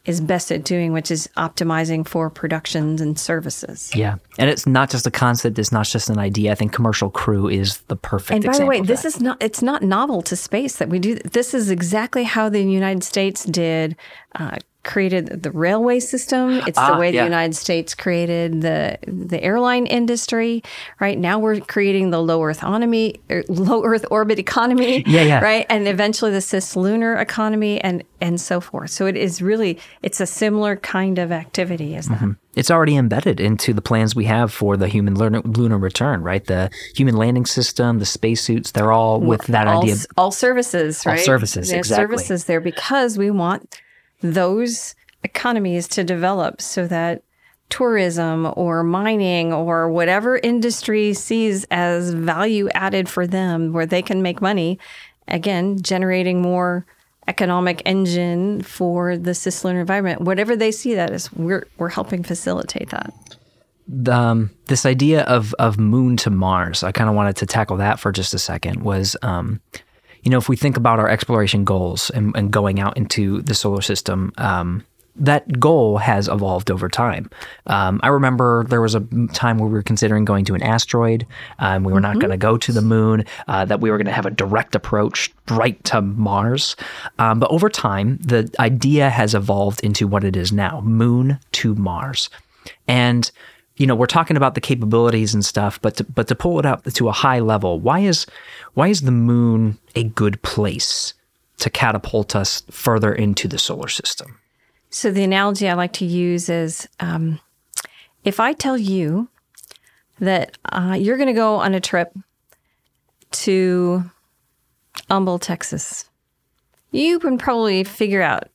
is best at doing, which is optimizing for productions and services. Yeah. And it's not just a concept, it's not just an idea. I think commercial crew is the perfect And by the way, this is not it's not novel to space that we do. This is exactly how the United States did uh, created the railway system. It's Ah, the way yeah. the United States created the the airline industry. Right now, we're creating the low Earth economy, er, low Earth orbit economy. Yeah, yeah. Right, and eventually the cislunar economy, and and so forth. So it is really it's a similar kind of activity as that. it's already embedded into the plans we have for the human lunar, lunar return, right? The human landing system, the spacesuits, they're all with that all, idea. all services, all services, There's exactly. Services there because we want those economies to develop so that tourism or mining or whatever industry sees as value added for them where they can make money again generating more economic engine for the cislunar environment whatever they see that as we're we're helping facilitate that um, this idea of of moon to Mars, I kind of wanted to tackle that for just a second. Was um, you know, if we think about our exploration goals and, and going out into the solar system, um, that goal has evolved over time. Um, I remember there was a time where we were considering going to an asteroid. Um, we were not going to go to the moon. Uh, that we were going to have a direct approach right to Mars. Um, but over time, the idea has evolved into what it is now: moon to Mars, and you know we're talking about the capabilities and stuff but to, but to pull it up to a high level why is why is the moon a good place to catapult us further into the solar system So the analogy I like to use is um, if I tell you that uh, you're going to go on a trip to Humble, Texas, you can probably figure out,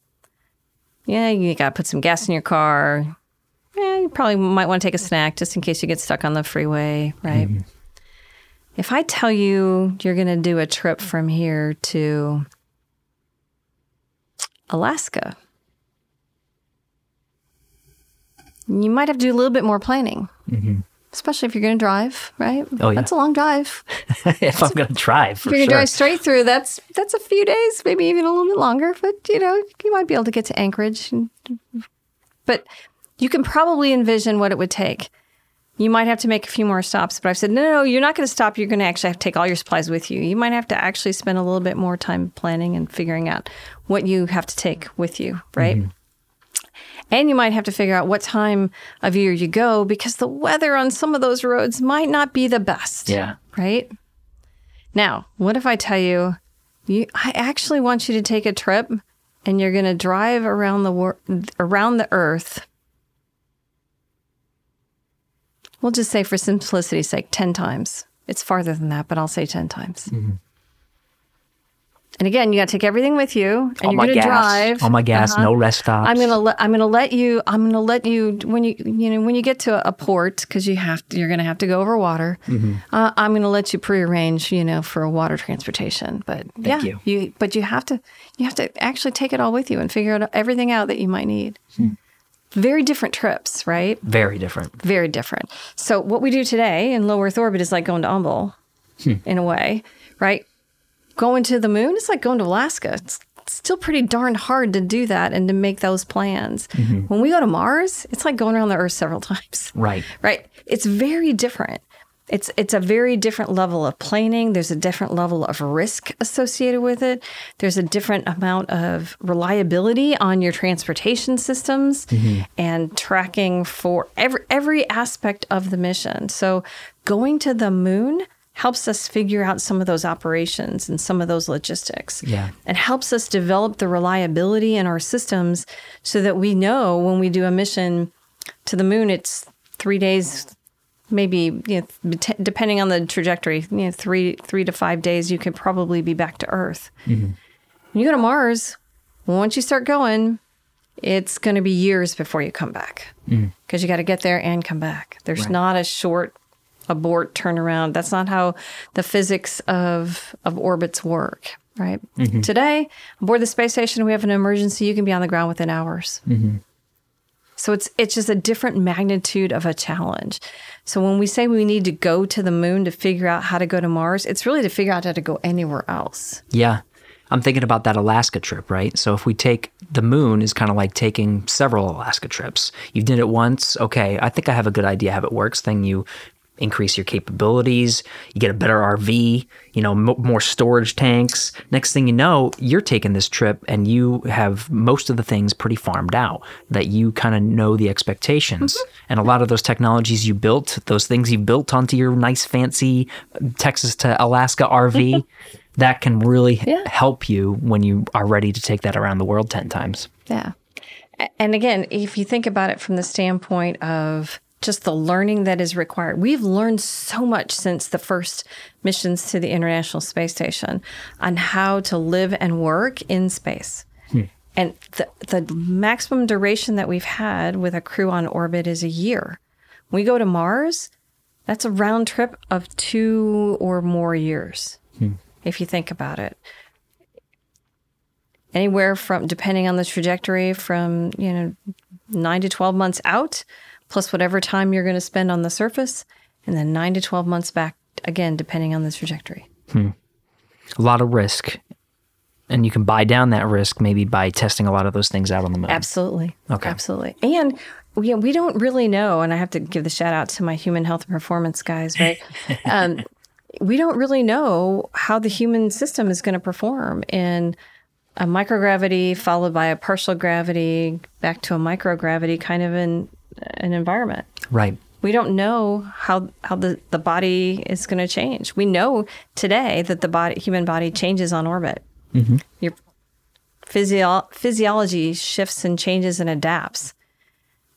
yeah, you got to put some gas in your car. Yeah, you probably might want to take a snack just in case you get stuck on the freeway, right? Mm-hmm. If I tell you you're going to do a trip from here to Alaska, you might have to do a little bit more planning, mm-hmm. especially if you're going to drive, right? Oh, yeah. That's a long drive. if i'm going to drive for If you're going to sure drive straight through, that's that's a few days, maybe even a little bit longer. But you know, you might be able to get to Anchorage. And- But you can probably envision what it would take. You might have to make a few more stops, but I've said, no, no, no you're not going to stop. You're going to actually have to take all your supplies with you. You might have to actually spend a little bit more time planning and figuring out what you have to take with you, right? Mm-hmm. And you might have to figure out what time of year you go because the weather on some of those roads might not be the best. Yeah. Right? Now, what if I tell you, you I actually want you to take a trip and you're going to drive around the wor- around the earth. We'll just say for simplicity's sake 10 times. It's farther than that, but I'll say 10 times. And again, you got to take everything with you, and All you're my going to gas. drive. All my gas. Uh-huh. No rest stops. I'm gonna let I'm gonna let you I'm gonna let you when you you know when you get to a port because you have to, you're gonna have to go over water. Mm-hmm. Uh, I'm gonna let you prearrange you know for water transportation. But yeah, you. but you have to you have to actually take it all with you and figure out everything out that you might need. Hmm. Very different trips, right? Very different. Very different. So what we do today in low Earth orbit is like going to Humble, Hmm. in a way, right? Going to the moon is like going to Alaska. It's still pretty darn hard to do that and to make those plans. Mm-hmm. When we go to Mars, it's like going around the Earth several times. Right. Right? It's very different. It's it's a very different level of planning. There's a different level of risk associated with it. There's a different amount of reliability on your transportation systems mm-hmm. and tracking for every every aspect of the mission. So going to the moon helps us figure out some of those operations and some of those logistics. Yeah. It helps us develop the reliability in our systems so that we know when we do a mission to the moon, it's three days, maybe you know, depending on the trajectory, you know, three three to five days, you can probably be back to Earth. Mm-hmm. When you go to Mars, once you start going, it's going to be years before you come back mm-hmm. because you got to get there and come back. There's not a short abort turnaround. That's not how the physics of of orbits work. Right. Mm-hmm. Today, aboard the space station, we have an emergency. You can be on the ground within hours. So it's it's just a different magnitude of a challenge. So when we say we need to go to the moon to figure out how to go to Mars, it's really to figure out how to go anywhere else. Yeah. I'm thinking about that Alaska trip, right? So if we take the moon is kind of like taking several Alaska trips. You did it once, okay, I think I have a good idea how it works. Then you increase your capabilities, you get a better RV, you know, m- more storage tanks. Next thing you know, you're taking this trip and you have most of the things pretty farmed out that you kind of know the expectations. Mm-hmm. And a lot of those technologies you built, those things you built onto your nice fancy Texas to Alaska RV, that can really Yeah. help you when you are ready to take that around the world 10 times. Yeah. And again, if you think about it from the standpoint of just the learning that is required, we've learned so much since the first missions to the International Space Station on how to live and work in space. Hmm. And the, the maximum duration that we've had with a crew on orbit is a year. When we go to Mars, that's a round trip of two or more years, hmm. if you think about it anywhere from depending on the trajectory from you know 9 to 12 months out plus whatever time you're going to spend on the surface and then 9 to 12 months back again depending on the trajectory A lot of risk. And you can buy down that risk maybe by testing a lot of those things out on the moon. absolutely Okay. absolutely and we, we don't really know and i have to give the shout out to my human health and performance guys right um, we don't really know how the human system is going to perform in a microgravity followed by a partial gravity back to a microgravity kind of an, an environment Right. we don't know how how the, the body is going to change. We know today that the body human body changes on orbit. Mm-hmm. Your physio- physiology shifts and changes and adapts,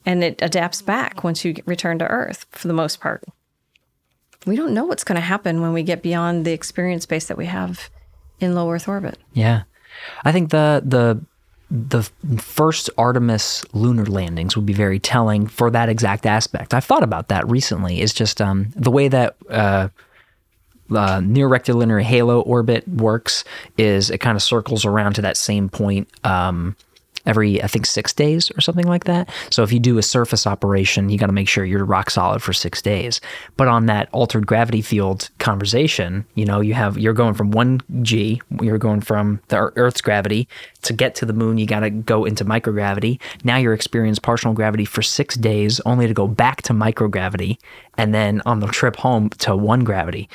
and it adapts back once you return to Earth for the most part. We don't know what's going to happen when we get beyond the experience base that we have in low Earth orbit. Yeah. I think the the the first Artemis lunar landings would be very telling for that exact aspect. I've thought about that recently. Is just um, the way that uh, uh, near rectilinear halo orbit works is it kind of circles around to that same point um, every I think six days or something like that. So if you do a surface operation, you got to make sure you're rock solid for six days. But on that altered gravity field conversation, you know, you have you're going from one G, you're going from the Earth's gravity to get to the moon. You got to go into microgravity. Now you're experiencing partial gravity for six days, only to go back to microgravity, and then on the trip home to one gravity.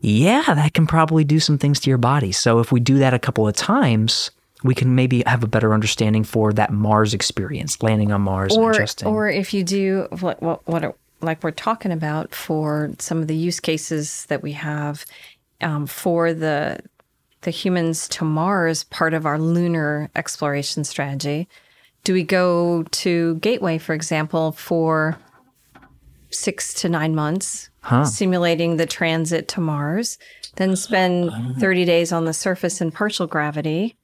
Yeah, that can probably do some things to your body. So if we do that a couple of times, we can maybe have a better understanding for that Mars experience, landing on Mars or or if you do what what, what like we're talking about for some of the use cases that we have um, for the the humans to Mars part of our lunar exploration strategy. Do we go to Gateway, for example, for six to nine months, simulating the transit to Mars, then spend 30 days on the surface in partial gravity,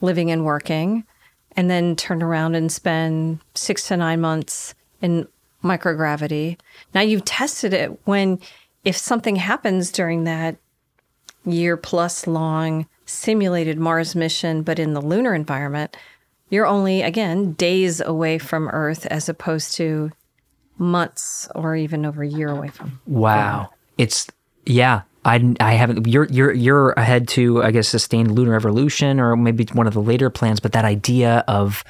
living and working, and then turn around and spend six to nine months in microgravity. Now you've tested it when, if something happens during that year plus long simulated Mars mission, but in the lunar environment, you're only, again, days away from Earth as opposed to months or even over a year away from. Wow. It's yeah. I, I haven't. You're you're you're ahead to I guess sustained lunar evolution or maybe one of the later plans. But that idea of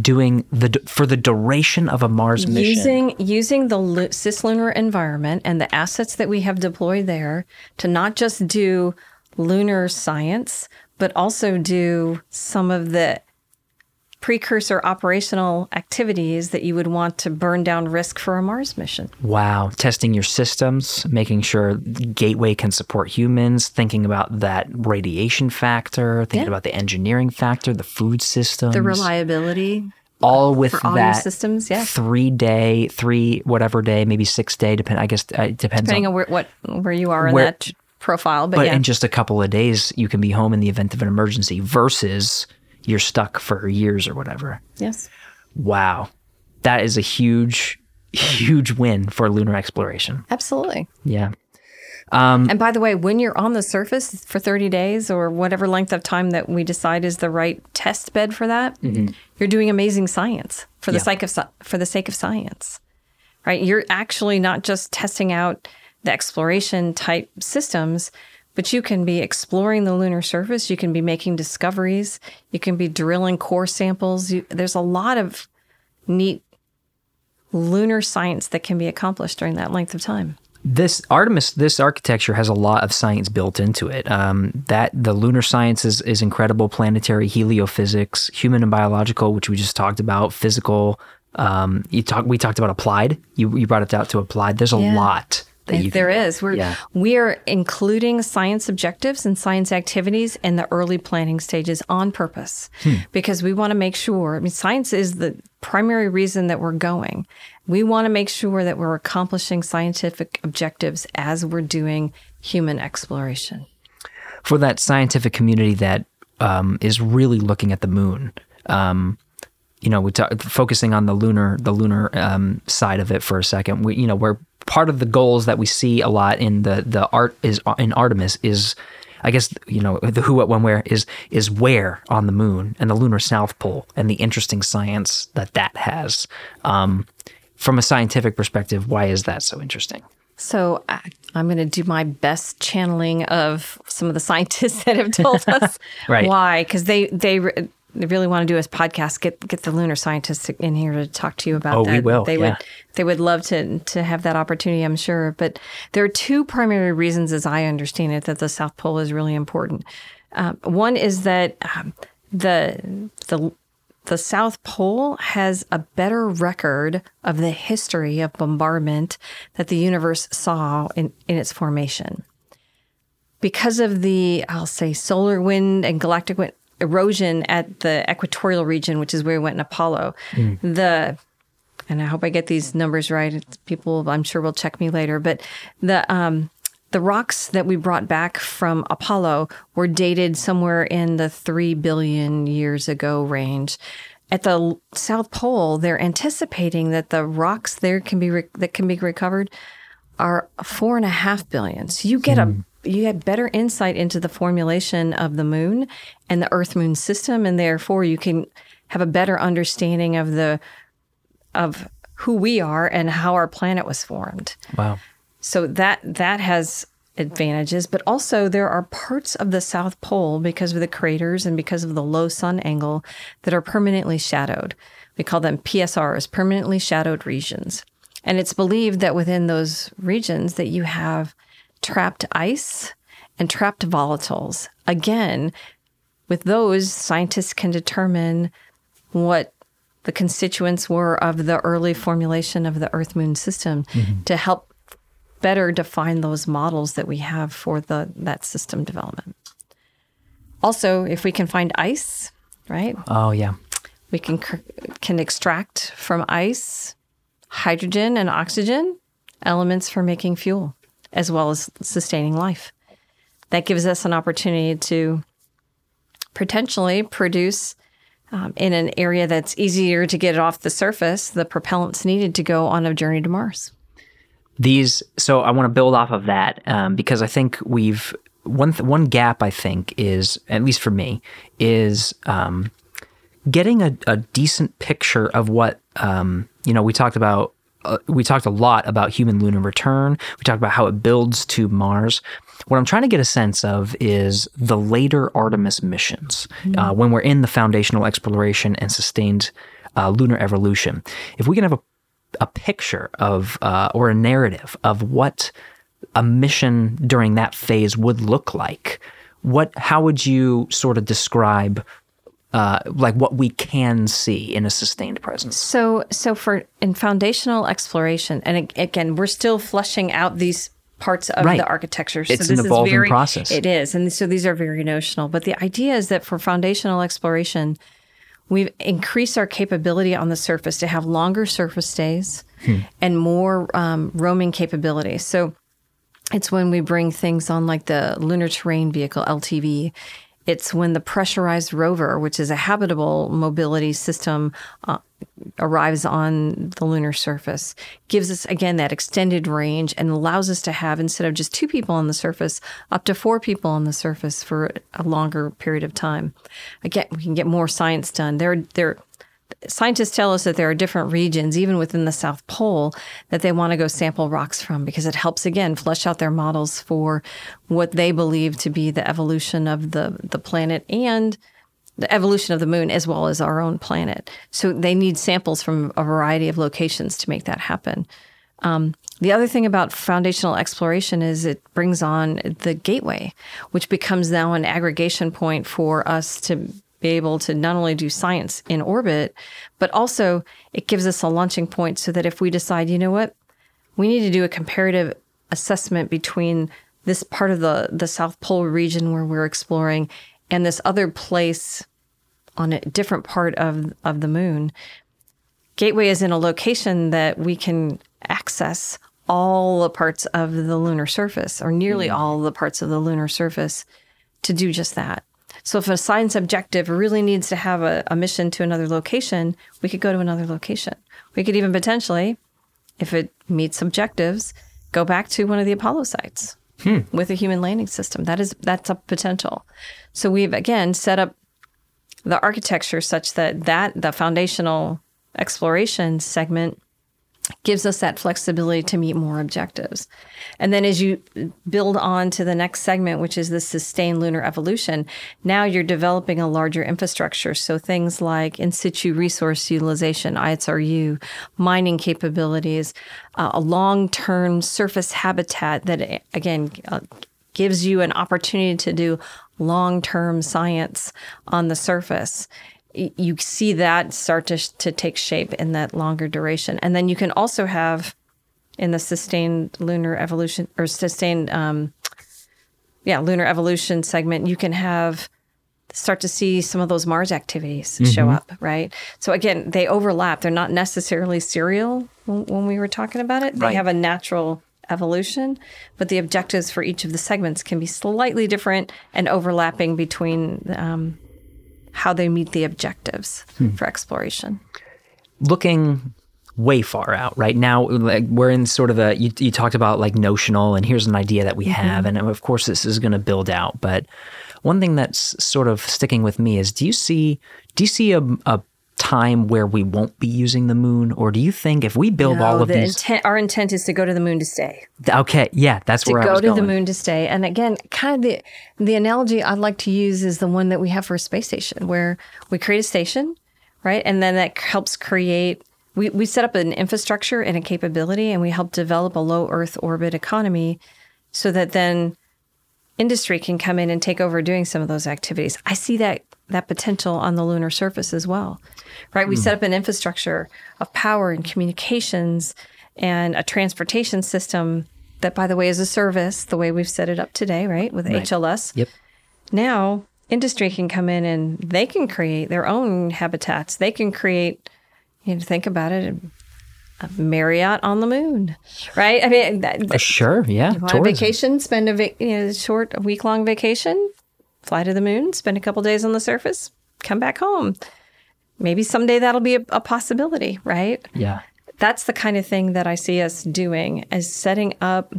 doing the for the duration of a Mars mission. Using using the lu- cislunar environment and the assets that we have deployed there to not just do lunar science, but also do some of the precursor operational activities that you would want to burn down risk for a Mars mission. Wow. Testing your systems, making sure Gateway can support humans, thinking about that radiation factor, thinking Yeah. about the engineering factor, the food systems. The reliability all with all that systems, yeah. three day, three whatever day, maybe six day, depend. I guess uh, it depends Depending on. on where what where you are in that profile, but, but yeah, in just a couple of days, you can be home in the event of an emergency. Versus you're stuck for years or whatever. yes. Wow, that is a huge, huge win for lunar exploration. Absolutely. Yeah. Um, and by the way, when you're on the surface for 30 days or whatever length of time that we decide is the right test bed for that, mm-hmm. you're doing amazing science for the Yeah. sake of for the sake of science. Right? You're actually not just testing out the exploration type systems, but you can be exploring the lunar surface, you can be making discoveries, you can be drilling core samples. You, there's a lot of neat lunar science that can be accomplished during that length of time. This Artemis, this architecture has a lot of science built into it. Um, that the lunar science is, is incredible, planetary heliophysics, human and biological, which we just talked about, physical. Um, you talk, we talked about applied. You, you brought it out to applied. There's a Yeah. lot that you there can- is. We're Yeah. we are including science objectives and science activities in the early planning stages on purpose Hmm. because we want to make sure. I mean, science is the primary reason that we're going. We want to make sure that we're accomplishing scientific objectives as we're doing human exploration. for that scientific community that um, is really looking at the moon. Um, you know, we talk, focusing on the lunar, the lunar um, side of it for a second. We, you know, where part of the goals that we see a lot in the the art is in Artemis is, I guess, you know, the who, what, when, where is is where on the moon and the lunar south pole and the interesting science that that has. Um, from a scientific perspective, why is that so interesting? So I, I'm going to do my best channeling of some of the scientists that have told us Right. why, because they they they really want to do a podcast. Get get the lunar scientists in here to talk to you about Oh, that. we will, They yeah. would they would love to to have that opportunity. I'm sure. But there are two primary reasons, as I understand it, that the South Pole is really important. Um, one is that um, the the the South Pole has a better record of the history of bombardment that the universe saw in, in its formation. Because of the, I'll say, solar wind and galactic wind erosion at the equatorial region, which is where we went in Apollo, the and I hope I get these numbers right. It's- People, I'm sure, will check me later. But the um, the rocks that we brought back from Apollo were dated somewhere in the three billion years ago range. At the South Pole, they're anticipating that the rocks there can be re- that can be recovered are four and a half billion. So you get a you had better insight into the formulation of the moon and the Earth Moon system, and therefore you can have a better understanding of the of who we are and how our planet was formed. Wow. So that that has advantages, but also there are parts of the South Pole because of the craters and because of the low sun angle that are permanently shadowed. We call them PSRs, permanently shadowed regions. And it's believed that within those regions that you have trapped ice and trapped volatiles. Again, with those, scientists can determine what the constituents were of the early formulation of the Earth Moon system mm-hmm. to help better define those models that we have for the that system development. Also, if we can find ice, right? Oh, yeah. We can can extract from ice hydrogen and oxygen, elements for making fuel, as well as sustaining life. That gives us an opportunity to potentially produce um, in an area that's easier to get it off the surface the propellants needed to go on a journey to Mars. these so i want to build off of that um, because i think we've one th- one gap i think is at least for me is um, getting a, a decent picture of what um, you know we talked about uh, we talked a lot about human lunar return. We talked about how it builds to mars. What i'm trying to get a sense of is the later artemis missions uh, when we're in the foundational exploration and sustained uh, lunar evolution. If we can have a a picture of uh, or a narrative of what a mission during that phase would look like what how would you sort of describe uh, like what we can see in a sustained presence So, so for in foundational exploration, and again, we're still fleshing out these parts of Right. the architecture. It's so an this evolving is very, process. It is, and so these are very notional. But the idea is that for foundational exploration, we've increased our capability on the surface to have longer surface stays and more um, roaming capability. So it's when we bring things on like the Lunar Terrain Vehicle, LTV. It's when the pressurized rover, which is a habitable mobility system, uh, arrives on the lunar surface, gives us again that extended range and allows us to have, instead of just two people on the surface, up to four people on the surface for a longer period of time. Again, we can get more science done. There, there, scientists tell us that there are different regions, even within the South Pole, that they want to go sample rocks from because it helps again flesh out their models for what they believe to be the evolution of the the planet and the evolution of the moon as well as our own planet. So they need samples from a variety of locations to make that happen. Um, the other thing about foundational exploration is it brings on the gateway, which becomes now an aggregation point for us to be able to not only do science in orbit, but also it gives us a launching point so that if we decide, you know what, we need to do a comparative assessment between this part of the, the South Pole region where we're exploring and this other place on a different part of, of the moon. Gateway is in a location that we can access all the parts of the lunar surface, or nearly hmm. all the parts of the lunar surface, to do just that. So, if a science objective really needs to have a, a mission to another location, we could go to another location. We could even potentially, if it meets objectives, go back to one of the Apollo sites hmm. with a human landing system. That is that's a potential. So we've again set up the architecture such that that the foundational exploration segment gives us that flexibility to meet more objectives. And then as you build on to the next segment, which is the sustained lunar evolution, now you're developing a larger infrastructure. So things like in situ resource utilization, ISRU, mining capabilities, uh, a long term surface habitat that, again, uh, gives you an opportunity to do long term science on the surface you see that start to, to take shape in that longer duration. And then you can also have in the sustained lunar evolution or sustained, um, yeah, lunar evolution segment, you can have start to see some of those Mars activities show up, right? So again, they overlap. They're not necessarily serial when, when we were talking about it. They have a natural evolution, but the objectives for each of the segments can be slightly different and overlapping between um, how they meet the objectives hmm. for exploration. looking way far out right now like we're in sort of a you, you talked about like notional and here's an idea that we mm-hmm. have and of course this is going to build out but one thing that's sort of sticking with me is do you see do you see a, a time where we won't be using the moon or do you think if we build all of the these intent, our intent is to go to the moon to stay. okay yeah that's to where I go was to going the moon to stay. And again, kind of the the analogy I'd like to use is the one that we have for a space station, where we create a station, right, and then that helps create. We, we set up an infrastructure and a capability, and we help develop a low Earth orbit economy, so that then industry can come in and take over doing some of those activities. I see that that potential on the lunar surface as well. Right? We set up an infrastructure of power and communications and a transportation system that by the way is a service, the way we've set it up today, right? With HLS. yep Now, industry can come in and they can create their own habitats. They can create you know, think about it, a Marriott on the moon, right? I mean, that, Uh, sure yeah on a tourism. vacation, spend a va- you know, short, a week long vacation, fly to the moon, spend a couple days on the surface, come back home. Maybe someday that'll be a, a possibility, right? yeah That's the kind of thing that I see us doing as setting up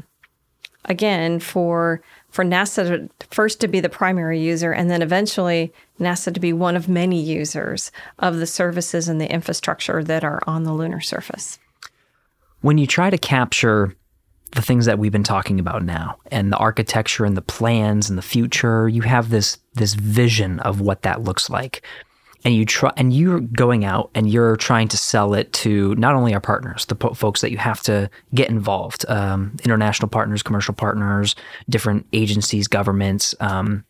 again for for NASA to, first to be the primary user and then eventually NASA to be one of many users of the services and the infrastructure that are on the lunar surface. when you try to capture the things that we've been talking about now and the architecture and the plans and the future you have this this vision of what that looks like. And you try and you're going out and you're trying to sell it to not only our partners the po- folks that you have to get involved um, international partners commercial partners different agencies governments um,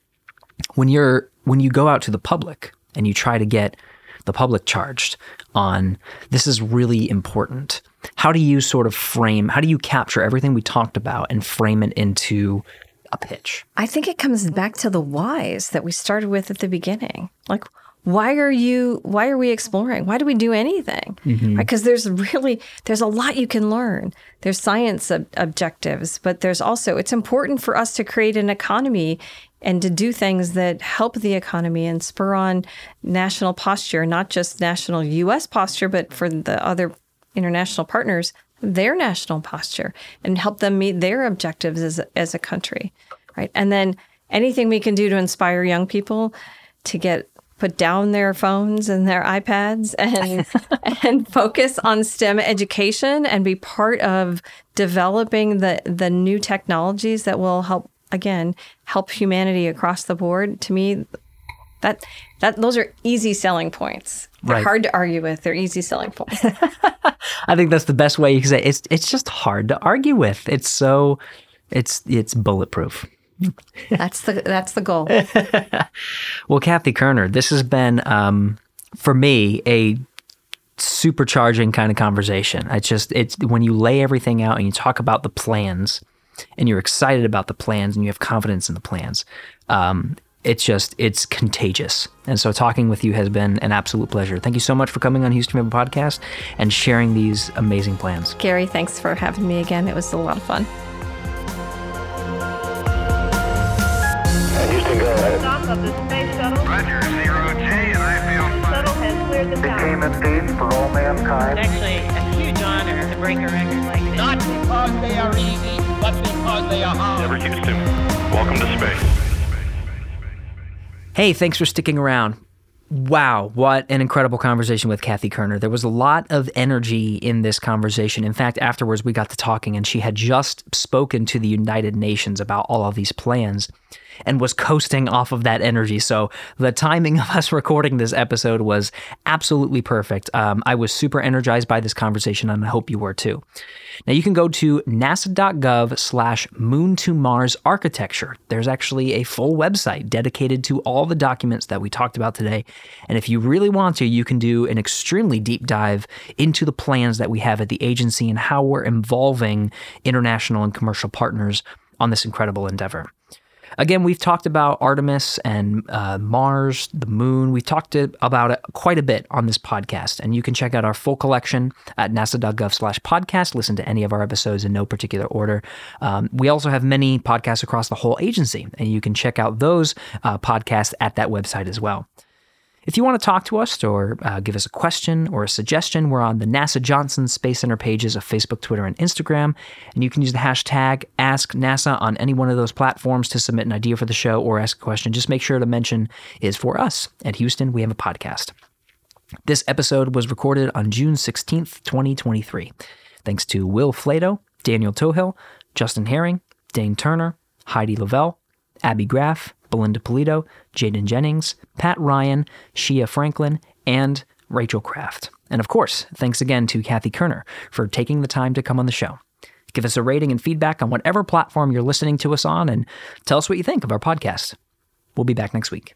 when you're when you go out to the public and you try to get the public charged on this is really important how do you sort of frame how do you capture everything we talked about and frame it into a pitch I think it comes back to the whys that we started with at the beginning. Like, why are you? Why are we exploring? Why do we do anything? Mm-hmm. Because there's really there's a lot you can learn. There's science ob- objectives, but there's also it's important for us to create an economy and to do things that help the economy and spur on national posture, not just national U.S. posture, but for the other international partners, their national posture and help them meet their objectives as, as a country. Right. And then anything we can do to inspire young people to get put down their phones and their iPads and and focus on STEM education and be part of developing the the new technologies that will help again help humanity across the board to me that that those are easy selling points. They're Right. hard to argue with. They're easy selling points. i think that's the best way you can say it. it's it's just hard to argue with it's so it's it's bulletproof That's the that's the goal. Well, Cathy Koerner, this has been um, for me a supercharging kind of conversation. It's just it's when you lay everything out and you talk about the plans, and you're excited about the plans and you have confidence in the plans. Um, it's just it's contagious. And so talking with you has been an absolute pleasure. Thank you so much for coming on Houston Rebel Podcast and sharing these amazing plans. Gary, thanks for having me again. It was a lot of fun. Houston, go ahead. Dock of the space shuttle. Roger, zero G, and I feel fine. Shuttle has cleared the Became tower. a stage for all mankind. It's actually a huge honor to break a record like this. Not because they are easy, but because they are hard. Never Houston. Welcome to space. Hey, thanks for sticking around. Wow, what an incredible conversation with Cathy Koerner. There was a lot of energy in this conversation. In fact, afterwards, we got to talking, and she had just spoken to the United Nations about all of these plans and was coasting off of that energy. So the timing of us recording this episode was absolutely perfect. Um, I was super energized by this conversation, and I hope you were too. Now you can go to nasa.gov slash moon to Mars architecture. There's actually a full website dedicated to all the documents that we talked about today. And if you really want to, you can do an extremely deep dive into the plans that we have at the agency and how we're involving international and commercial partners on this incredible endeavor. Again, we've talked about Artemis and uh, Mars, the moon. We've talked about it quite a bit on this podcast, and you can check out our full collection at nasa.gov slash podcast. Listen to any of our episodes in no particular order. Um, we also have many podcasts across the whole agency, and you can check out those uh, podcasts at that website as well. If you want to talk to us or uh, give us a question or a suggestion, we're on the NASA Johnson Space Center pages of Facebook, Twitter, and Instagram. And you can use the hashtag AskNASA on any one of those platforms to submit an idea for the show or ask a question. Just make sure to mention is for us. At Houston, we have a podcast. This episode was recorded on June 16th, 2023. Thanks to Will Flato, Daniel Tohill, Justin Herring, Dane Turner, Heidi Lavelle, Abby Graff, Belinda Pulido, Jaden Jennings, Pat Ryan, Shia Franklin, and Rachel Kraft. And of course, thanks again to Cathy Koerner for taking the time to come on the show. Give us a rating and feedback on whatever platform you're listening to us on and tell us what you think of our podcast. We'll be back next week.